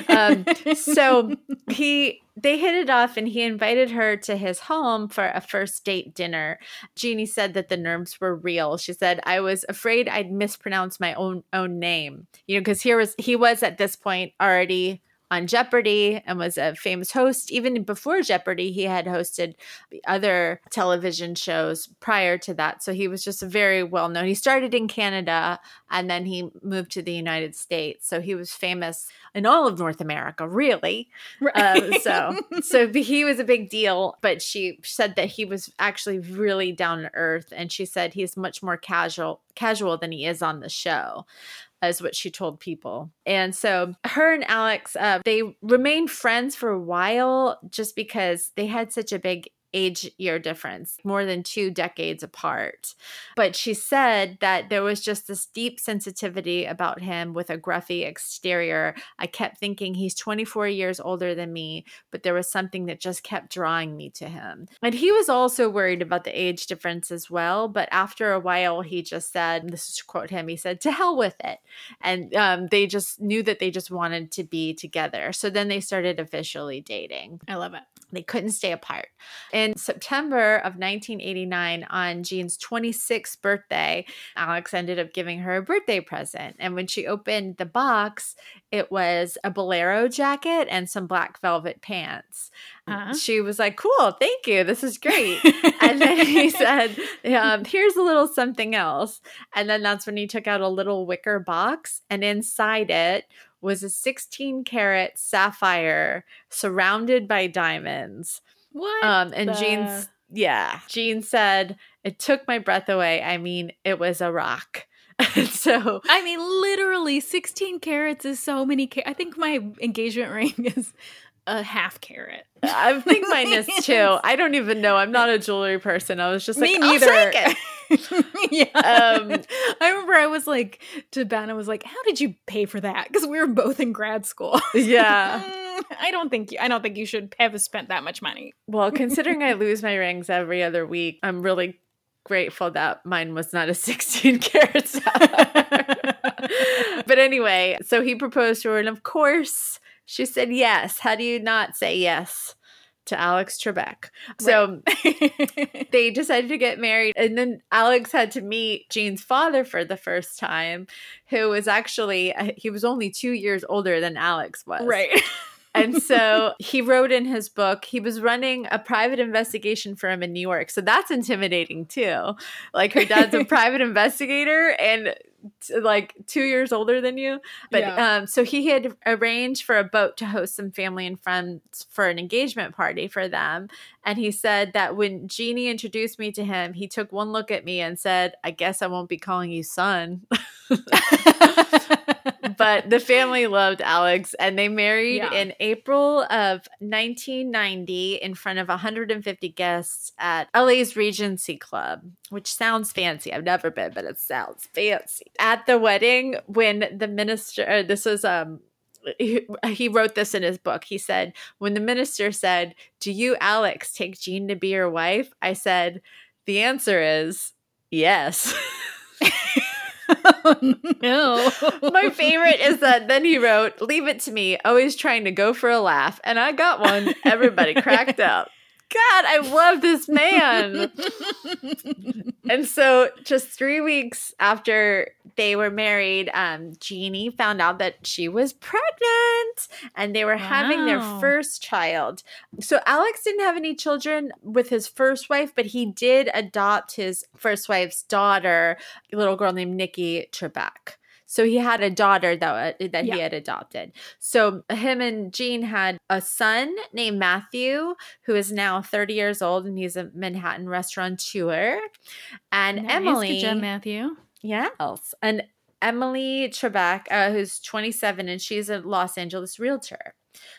Um, so he they hit it off and he invited her to his home for a first date dinner jeannie said that the nerves were real she said i was afraid i'd mispronounce my own own name you know because here was he was at this point already on Jeopardy and was a famous host. Even before Jeopardy, he had hosted other television shows prior to that. So he was just a very well known. He started in Canada and then he moved to the United States. So he was famous in all of North America, really. Uh, so *laughs* so he was a big deal. But she said that he was actually really down to earth, and she said he's much more casual casual than he is on the show is what she told people. And so her and Alex, uh, they remained friends for a while just because they had such a big age year difference, more than two decades apart. But she said that there was just this deep sensitivity about him with a gruffy exterior. I kept thinking he's 24 years older than me, but there was something that just kept drawing me to him. And he was also worried about the age difference as well. But after a while, he just said, this is to quote him, he said, to hell with it. And um, they just knew that they just wanted to be together. So then they started officially dating. I love it. They couldn't stay apart. In September of 1989, on Jean's 26th birthday, Alex ended up giving her a birthday present. And when she opened the box, it was a bolero jacket and some black velvet pants. Uh-huh. She was like, Cool, thank you. This is great. *laughs* and then he said, um, Here's a little something else. And then that's when he took out a little wicker box, and inside it was a 16 karat sapphire surrounded by diamonds. What? Um, and the- Jean's, yeah, Jean said, It took my breath away. I mean, it was a rock. *laughs* So, I mean, literally, 16 carats is so many. Car- I think my engagement *laughs* ring is a half carat. I think mine is *laughs* too. I don't even know. I'm not a jewelry person. I was just like, Me "I'll neither." take it." *laughs* *laughs* yeah. Um, I remember I was like to Ben, I was like, "How did you pay for that?" Because we were both in grad school. Yeah. Mm, I don't think you. I don't think you should have spent that much money. Well, considering I lose my rings every other week, I'm really grateful that mine was not a 16 karat sapphire. but anyway, so he proposed to her, and of course, she said yes. How do you not say yes to Alex Trebek? So *laughs* they decided to get married, and then Alex had to meet Jean's father for the first time, who was actually uh, he was only two years older than Alex was, right. *laughs* and so he wrote in his book, he was running a private investigation firm in New York. So that's intimidating too. Like her dad's a *laughs* private investigator and t- like two years older than you. But Yeah. um, so he had arranged for a boat to host some family and friends for an engagement party for them. And he said that when Jeannie introduced me to him, he took one look at me and said, I guess I won't be calling you son. *laughs* *laughs* but the family loved Alex and they married Yeah. in April of 1990 in front of 150 guests at LA's Regency Club, which sounds fancy. I've never been, but it sounds fancy. At the wedding, when the minister, uh, this was, um, he, he wrote this in his book. He said, When the minister said, Do you, Alex, take Jean to be your wife? I said, The answer is yes. *laughs* Oh, no. My favorite is that then he wrote, Leave it to me, always trying to go for a laugh. And I got one. Everybody *laughs* cracked up. God, I love this man. *laughs* and so, just three weeks after they were married, um, Jeannie found out that she was pregnant and they were having their first child. So, Alex didn't have any children with his first wife, but he did adopt his first wife's daughter, a little girl named Nikki Trebek. So he had a daughter that uh, that he had adopted. So him and Jean had a son named Matthew, who is now 30 years old and he's a Manhattan restaurateur. And Nice. Emily, job, Matthew. yes, and Emily Trebek, uh, who's 27 and she's a Los Angeles realtor.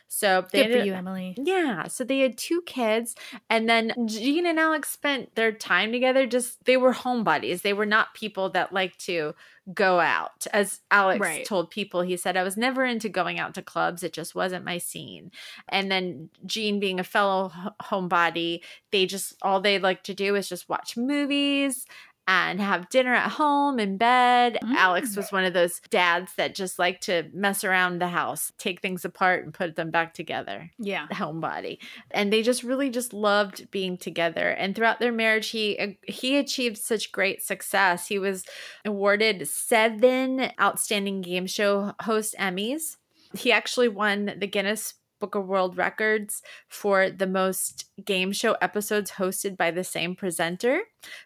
So they Good for you, Emily. yeah, so they had two kids, and then Jean and Alex spent their time together. Just they were homebodies. They were not people that like to go out. As Alex Right. told people, he said, "I was never into going out to clubs. It just wasn't my scene." And then Jean, being a fellow h- homebody, they just all they like to do is just watch movies. And have dinner at home in bed. Alex Mm. was one of those dads that just like to mess around the house, take things apart and put them back together Yeah. homebody and they just really just loved being together and throughout their marriage he he achieved such great success he was awarded seven outstanding game show host emmys he actually won the guinness book of world records for the most game show episodes hosted by the same presenter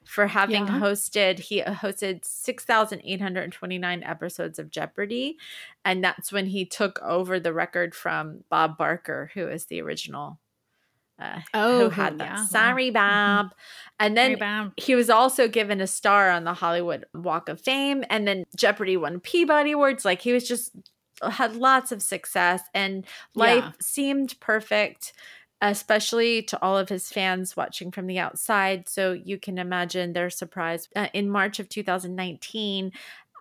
for having Yeah. hosted he hosted 6829 episodes of jeopardy and that's when he took over the record from Bob Barker, who is the original. Uh, Oh, who had that? yeah, wow. Sorry, Bob. And then bad. he was also given a star on the Hollywood Walk of Fame, and then Jeopardy won Peabody Awards. Like he was just had lots of success, and life Yeah. seemed perfect. Especially to all of his fans watching from the outside. So you can imagine their surprise. Uh, in March of 2019,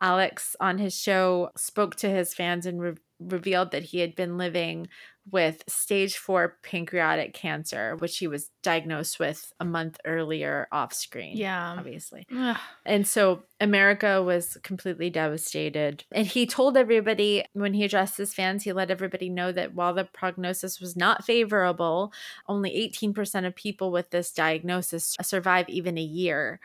Alex on his show spoke to his fans and re- revealed that he had been living with stage four pancreatic cancer, which he was diagnosed with a month earlier off screen. Yeah. Obviously. Ugh. And so America was completely devastated. And he told everybody when he addressed his fans, he let everybody know that while the prognosis was not favorable, only 18% of people with this diagnosis survive even a year.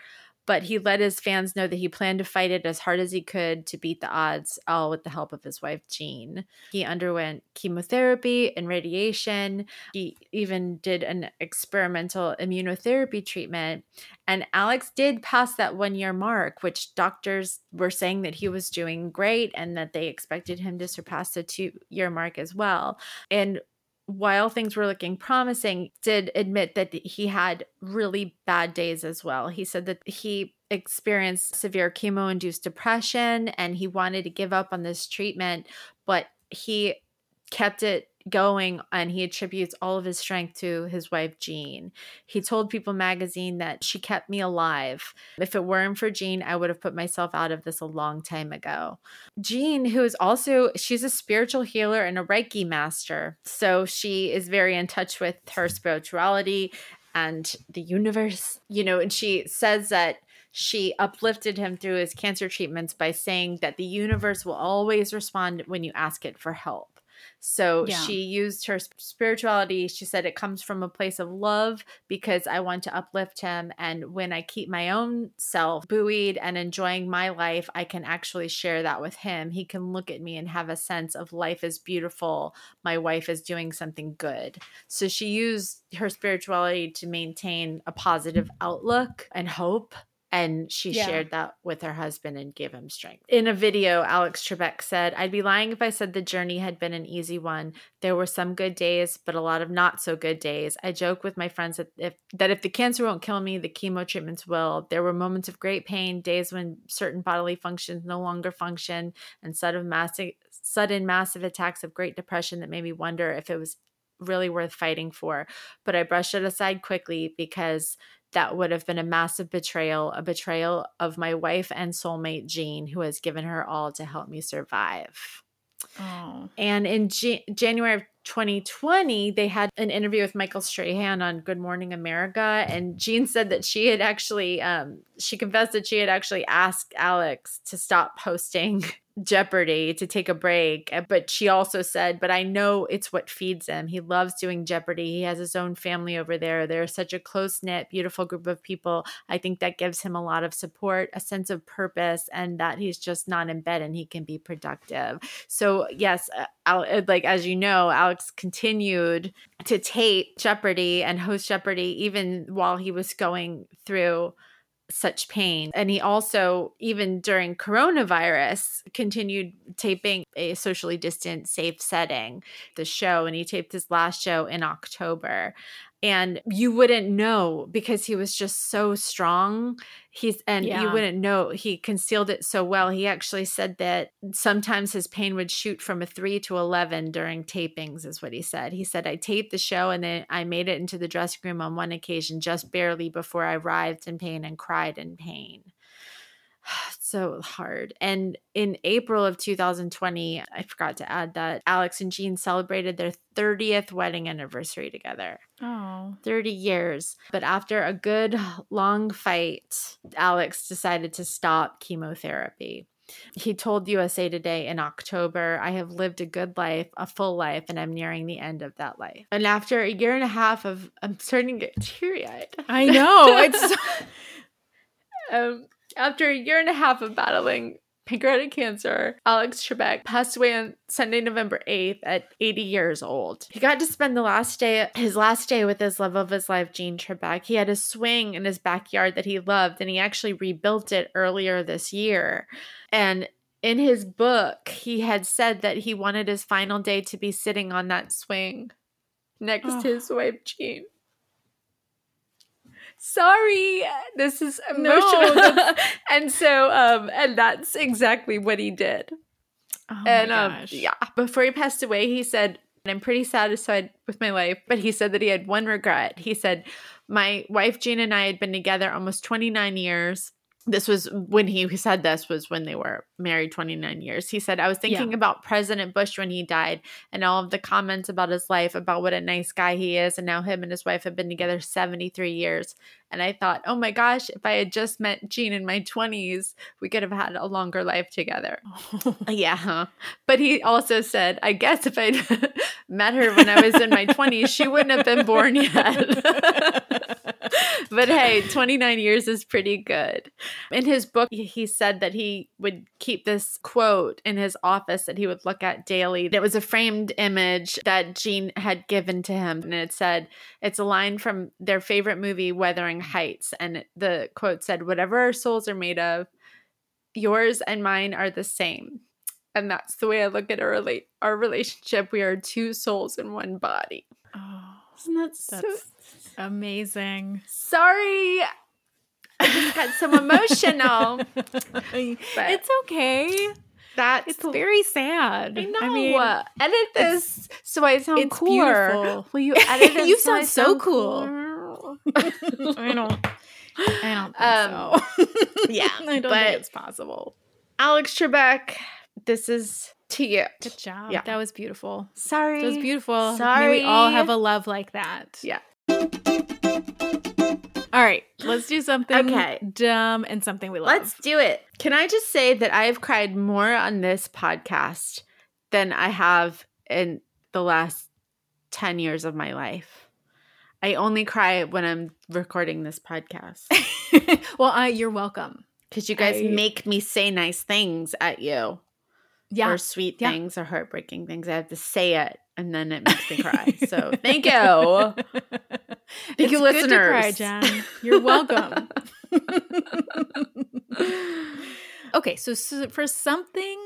But he let his fans know that he planned to fight it as hard as he could to beat the odds, all with the help of his wife, Jean. He underwent chemotherapy and radiation. He even did an experimental immunotherapy treatment. And Alex did pass that one year mark, which doctors were saying that he was doing great and that they expected him to surpass the two year mark as well. And while things were looking promising, did admit that he had really bad days as well. He said that he experienced severe chemo induced depression and he wanted to give up on this treatment, but he kept it going and he attributes all of his strength to his wife Jean. He told People magazine that she kept me alive. If it weren't for Jean, I would have put myself out of this a long time ago. Jean, who is also she's a spiritual healer and a Reiki master. So she is very in touch with her spirituality and the universe, you know, and she says that she uplifted him through his cancer treatments by saying that the universe will always respond when you ask it for help. So Yeah. she used her spirituality. She said it comes from a place of love because I want to uplift him. And when I keep my own self buoyed and enjoying my life, I can actually share that with him. He can look at me and have a sense of life is beautiful. My wife is doing something good. So she used her spirituality to maintain a positive outlook and hope. And she Yeah. shared that with her husband and gave him strength. In a video, Alex Trebek said, I'd be lying if I said the journey had been an easy one. There were some good days, but a lot of not so good days. I joke with my friends that if that if the cancer won't kill me, the chemo treatments will. There were moments of great pain, days when certain bodily functions no longer function, and sudden massive sudden massive attacks of great depression that made me wonder if it was really worth fighting for. But I brushed it aside quickly because that would have been a massive betrayal, a betrayal of my wife and soulmate, Jean, who has given her all to help me survive. Oh. And in J- January of 2020, they had an interview with Michael Strahan on Good Morning America, and Jean said that she had actually, um, she confessed that she had actually asked Alex to stop hosting Jeopardy to take a break. uh, But she also said, But I know it's what feeds him. He loves doing Jeopardy. He has his own family over there. They're such a close knit, beautiful group of people. I think that gives him a lot of support, a sense of purpose, and that he's just not in bed and he can be productive. So, yes, uh, Al- uh, like as you know, Alex continued to tape Jeopardy and host Jeopardy even while he was going through such pain. And he also, even during coronavirus, continued taping a socially distant, safe setting, the show. And he taped his last show in October. And you wouldn't know because he was just so strong. He's, and you wouldn't know. He concealed it so well. He actually said that sometimes his pain would shoot from a three to 11 during tapings, is what he said. He said, I taped the show and then I made it into the dressing room on one occasion just barely before I writhed in pain and cried in pain. *sighs* so hard. And in April of 2020, I forgot to add that Alex and Jean celebrated their 30th wedding anniversary together. Oh. 30 years. But after a good *sighs* long fight, Alex decided to stop chemotherapy. He told USA Today in October, I have lived a good life, a full life, and I'm nearing the end of that life. And after a year and a half of, I'm starting to get teary eyed. I know. It's *laughs* um, after a year and a half of battling pancreatic cancer, Alex Trebek passed away on Sunday, November 8th at 80 years old. He got to spend the last day, his last day with his love of his life, Jean Trebek. He had a swing in his backyard that he loved, and he actually rebuilt it earlier this year. And in his book, he had said that he wanted his final day to be sitting on that swing next Oh. to his wife, Jean. Sorry, this is No, emotional. *laughs* and so, um, and that's exactly what he did. oh and my um, yeah, before he passed away, he said, "I'm pretty satisfied with my life," but he said that he had one regret. He said, "My wife Jean and I had been together almost 29 years." This was when he said this was when they were married 29 years. He said, I was thinking about President Bush when he died and all of the comments about his life, about what a nice guy he is. And now him and his wife have been together 73 years. And I thought, oh my gosh, if I had just met Jean in my 20s, we could have had a longer life together. *laughs* Yeah. But he also said, I guess if I'd *laughs* met her when I was in my 20s, she wouldn't have been born yet. *laughs* but hey, 29 years is pretty good. In his book, he said that he would keep this quote in his office that he would look at daily. It was a framed image that Jean had given to him. And it said, it's a line from their favorite movie, Wuthering Heights. And the quote said, Whatever our souls are made of, yours and mine are the same. And that's the way I look at our relate our relationship. We are two souls in one body. oh, Isn't that so amazing. sorry? I just got so emotional. *laughs* But it's okay. That's It's very sad. I know. I mean, edit this so I sound it's cooler. beautiful. Will you edit *laughs* it? You so sound so cool. cooler? *laughs* I don't. I don't think Um, so. yeah, I don't think it's possible. Alex Trebek, this is to you. Good job. Yeah. That was beautiful. Sorry. That was beautiful. May we all have a love like that. Yeah. All right. Let's do something Okay. dumb and something we love. Let's do it. Can I just say that I've cried more on this podcast than I have in the last 10 years of my life. I only cry when I'm recording this podcast *laughs* well, I, you're welcome. because you guys I- make me say nice things at you Yeah. or sweet Yeah. things or heartbreaking things. I have to say it and then it makes me cry. *laughs* So thank you. *laughs* Thank you, Good to cry, listeners. Jen. You're welcome. *laughs* okay, so, so for something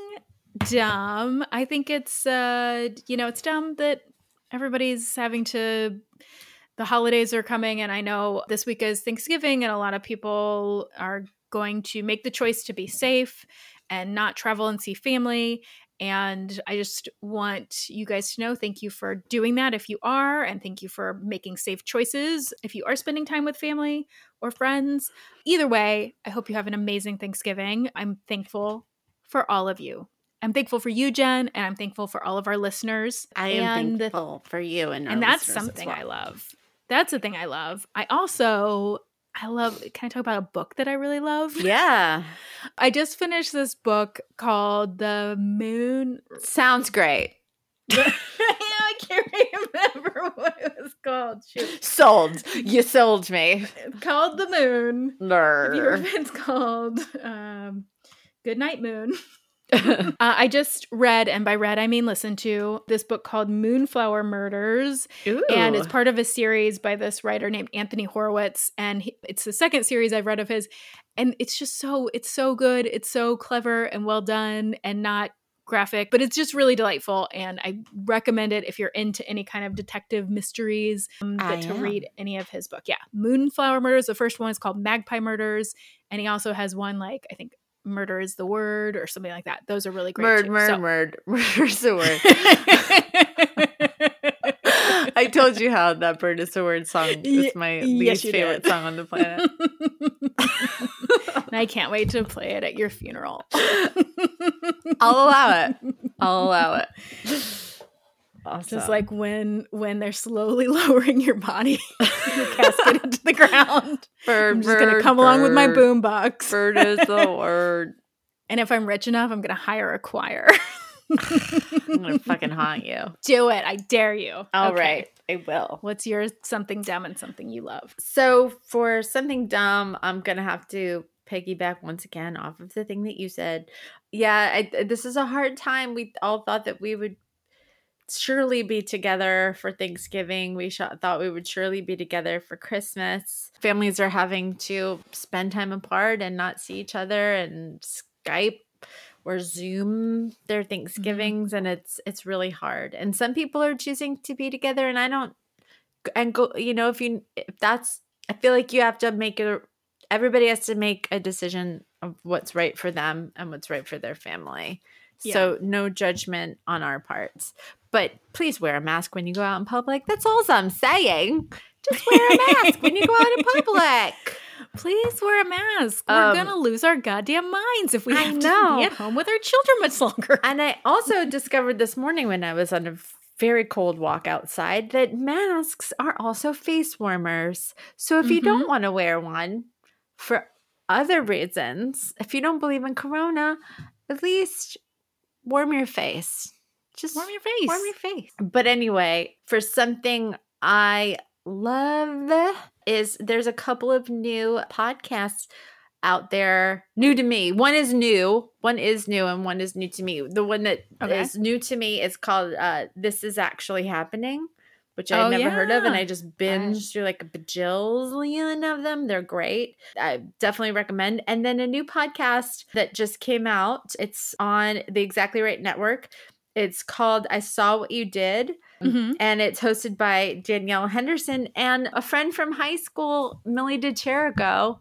dumb, I think it's uh you know, it's dumb that everybody's having to the holidays are coming and I know this week is Thanksgiving and a lot of people are going to make the choice to be safe and not travel and see family and I just want you guys to know thank you for doing that if you are, and thank you for making safe choices if you are spending time with family or friends. Either way, I hope you have an amazing Thanksgiving. I'm thankful for all of you. I'm thankful for you, Jen, and I'm thankful for all of our listeners. I am and thankful for you and and that's something I love. That's the thing I love. I also I love can I talk about a book that I really love? *laughs* Yeah, I just finished this book called The Moon sounds great. *laughs* I can't remember *laughs* what it was called. Shoot. Sold. You sold me. It's called The Moon. Have you heard Nerd. of? It's called um, Good Night Moon. *laughs* Uh, I just read, and by read I mean listen to, this book called Moonflower Murders. and it's part of a series by this writer named Anthony Horowitz and he, it's the second series I've read of his. And it's just so it's so good it's so clever and well done and not graphic but it's just really delightful and I recommend it if you're into any kind of detective mysteries um, to read any of his book. Yeah Moonflower Murders the first one is called Magpie Murders and he also has one like I think murder is the word or something like that those are really great Murd, too. murd, So- murd. *laughs* Murder's the word. *laughs* I told you how that bird is the word song is my yes, least you favorite did. song on the planet. *laughs* and I can't wait to play it at your funeral. I'll allow it. I'll allow it. Awesome. Just like when when they're slowly *laughs* lowering your body, your casket into the ground. *laughs* bird, I'm just gonna bird, come along with my bird. boombox. Bird is the *laughs* word. And if I'm rich enough, I'm gonna hire a choir. I'm gonna fucking haunt you. Do it. I dare you. All Okay. right, I will. What's your something dumb and something you love? So for something dumb, I'm gonna have to piggyback once again off of the thing that you said. Yeah, I, this is a hard time. We all thought that we would surely be together for Thanksgiving. We sh- thought we would surely be together for Christmas. Families are having to spend time apart and not see each other and Skype or Zoom their mm-hmm. Thanksgivings and it's it's really hard. And some people are choosing to be together and I don't and go you know if you if that's I feel like you have to make a everybody has to make a decision of what's right for them and what's right for their family. So no judgment on our parts. But please wear a mask when you go out in public. That's all I'm saying. Just wear a mask when you go out in public. *laughs* Please wear a mask. We're Um, gonna lose our goddamn minds if we have to be at home with our children much longer. And I also discovered this morning when I was on a very cold walk outside that masks are also face warmers. So if you don't want to wear one for other reasons, if you don't believe in corona, at least warm your face. Just Warm your face. warm your face. But anyway, for something I love is there's a couple of new podcasts out there new to me. One is new, one is new and one is new to me. The one that is Okay. new to me is called uh This is actually happening, which I Oh, never heard of and. I just binged through like a bajillion of them. They're great. I definitely recommend. And then a new podcast that just came out. It's on the Exactly Right network. It's called I Saw What You Did Mhm. and it's hosted by Danielle Henderson and a friend from high school, Millie De Chirico.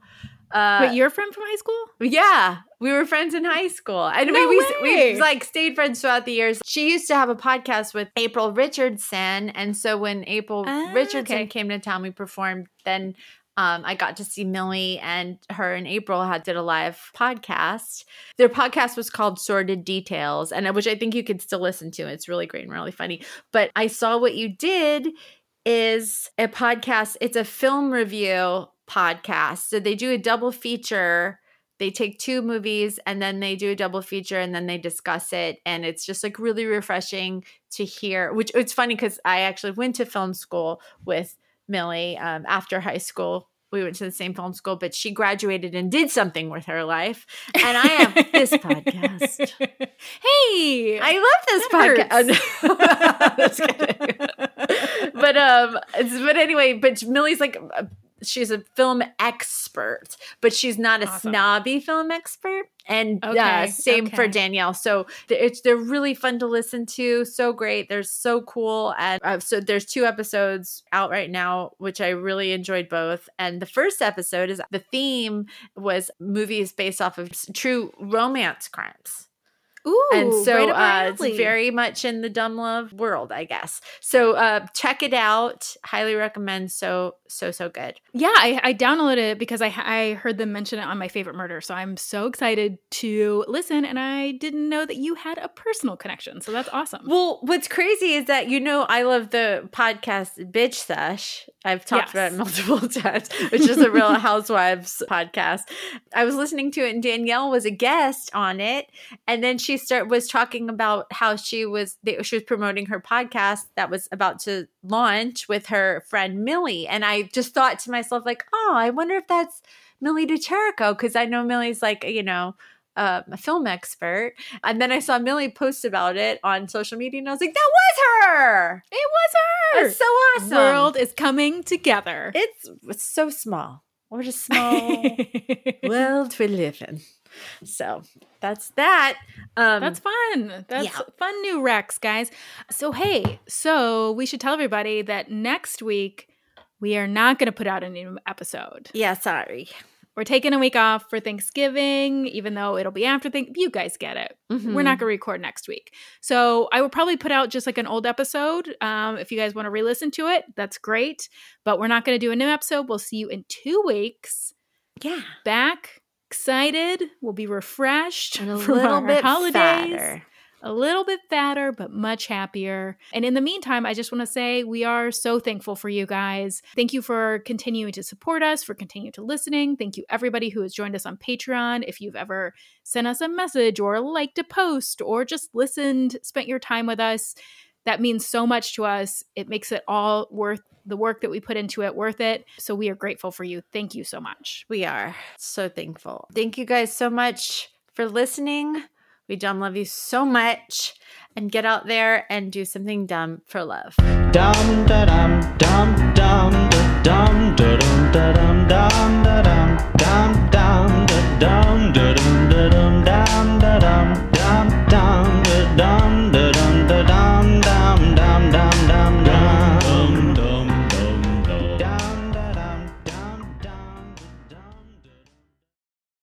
Uh, Wait, you're a friend from high school? yeah, we were friends in high school, and No we, we we like stayed friends throughout the years. She used to have a podcast with April Richardson, and so when April Ah, Richardson okay. came to town, we performed. Then um, I got to see Millie, and her and April had did a live podcast. Their podcast was called Sordid Details, and which I think you could still listen to. It's really great and really funny. But I saw what you did is a podcast. It's a film review podcast. So they do a double feature. They take two movies and then they do a double feature and then they discuss it. And it's just like really refreshing to hear, which it's funny because I actually went to film school with Millie um, after high school. We went to the same film school, but she graduated and did something with her life. And I have this podcast. *laughs* hey, I love this podcast. *laughs* Kidding. *laughs* but um, it's, but anyway, but Millie's like she's a film expert, but she's not a Awesome. snobby film expert. And uh, Okay, same for. Danielle. So it's they're really fun to listen to. So great. They're so cool. And uh, so there's two episodes out right now, which I really enjoyed both. And the first episode is the theme was movies based off of true romance crimes. Ooh, and so right uh, it's very much in the dumb love world, I guess. So uh, check it out. Highly recommend. So so so good. Yeah, I, I downloaded it because I I heard them mention it on my favorite murder, so I'm so excited to listen. And I didn't know that you had a personal connection, so that's awesome. Well, what's crazy is that you know I love the podcast Bitch Sesh. I've talked about it multiple *laughs* times, which is a Real *laughs* Housewives podcast. I was listening to it, and Danielle was a guest on it, and then she start was talking about how she was they, she was promoting her podcast that was about to launch with her friend Millie, and I just thought to myself like, oh, I wonder if that's Millie De Chirico because I know Millie's like you know. Uh, a film expert, and then I saw Millie post about it on social media, and I was like, "That was her! it was her. It's so awesome! The World is coming together. it's, it's so small. What a *laughs* small world we live in." So that's that. Um, That's fun. That's yeah. fun new Rex, guys. So hey, so we should tell everybody that next week we are not going to put out a new episode. yeah. Sorry. We're taking a week off for Thanksgiving, even though it'll be after Thanksgiving. You guys get it. We're Mm-hmm. not going to record next week. So I will probably put out just like an old episode. Um, if you guys want to re listen to it, that's great. But we're not going to do a new episode. We'll see you in two weeks. Yeah. Back, excited. We'll be refreshed And a *laughs* little our bit holidays. fatter. A little bit fatter, but much happier. And in the meantime, I just want to say we are so thankful for you guys. Thank you for continuing to support us, for continuing to listening. Thank you, everybody who has joined us on Patreon. If you've ever sent us a message or liked a post or just listened, spent your time with us, that means so much to us. It makes it all worth the work that we put into it worth it. So we are grateful for you. Thank you so much. We are so thankful. Thank you guys so much for listening. We dumb love you so much. And get out there and do something dumb for love. Dumb da dum da dum da dum da dum dum da dum da dum da dum da dum dum da dum.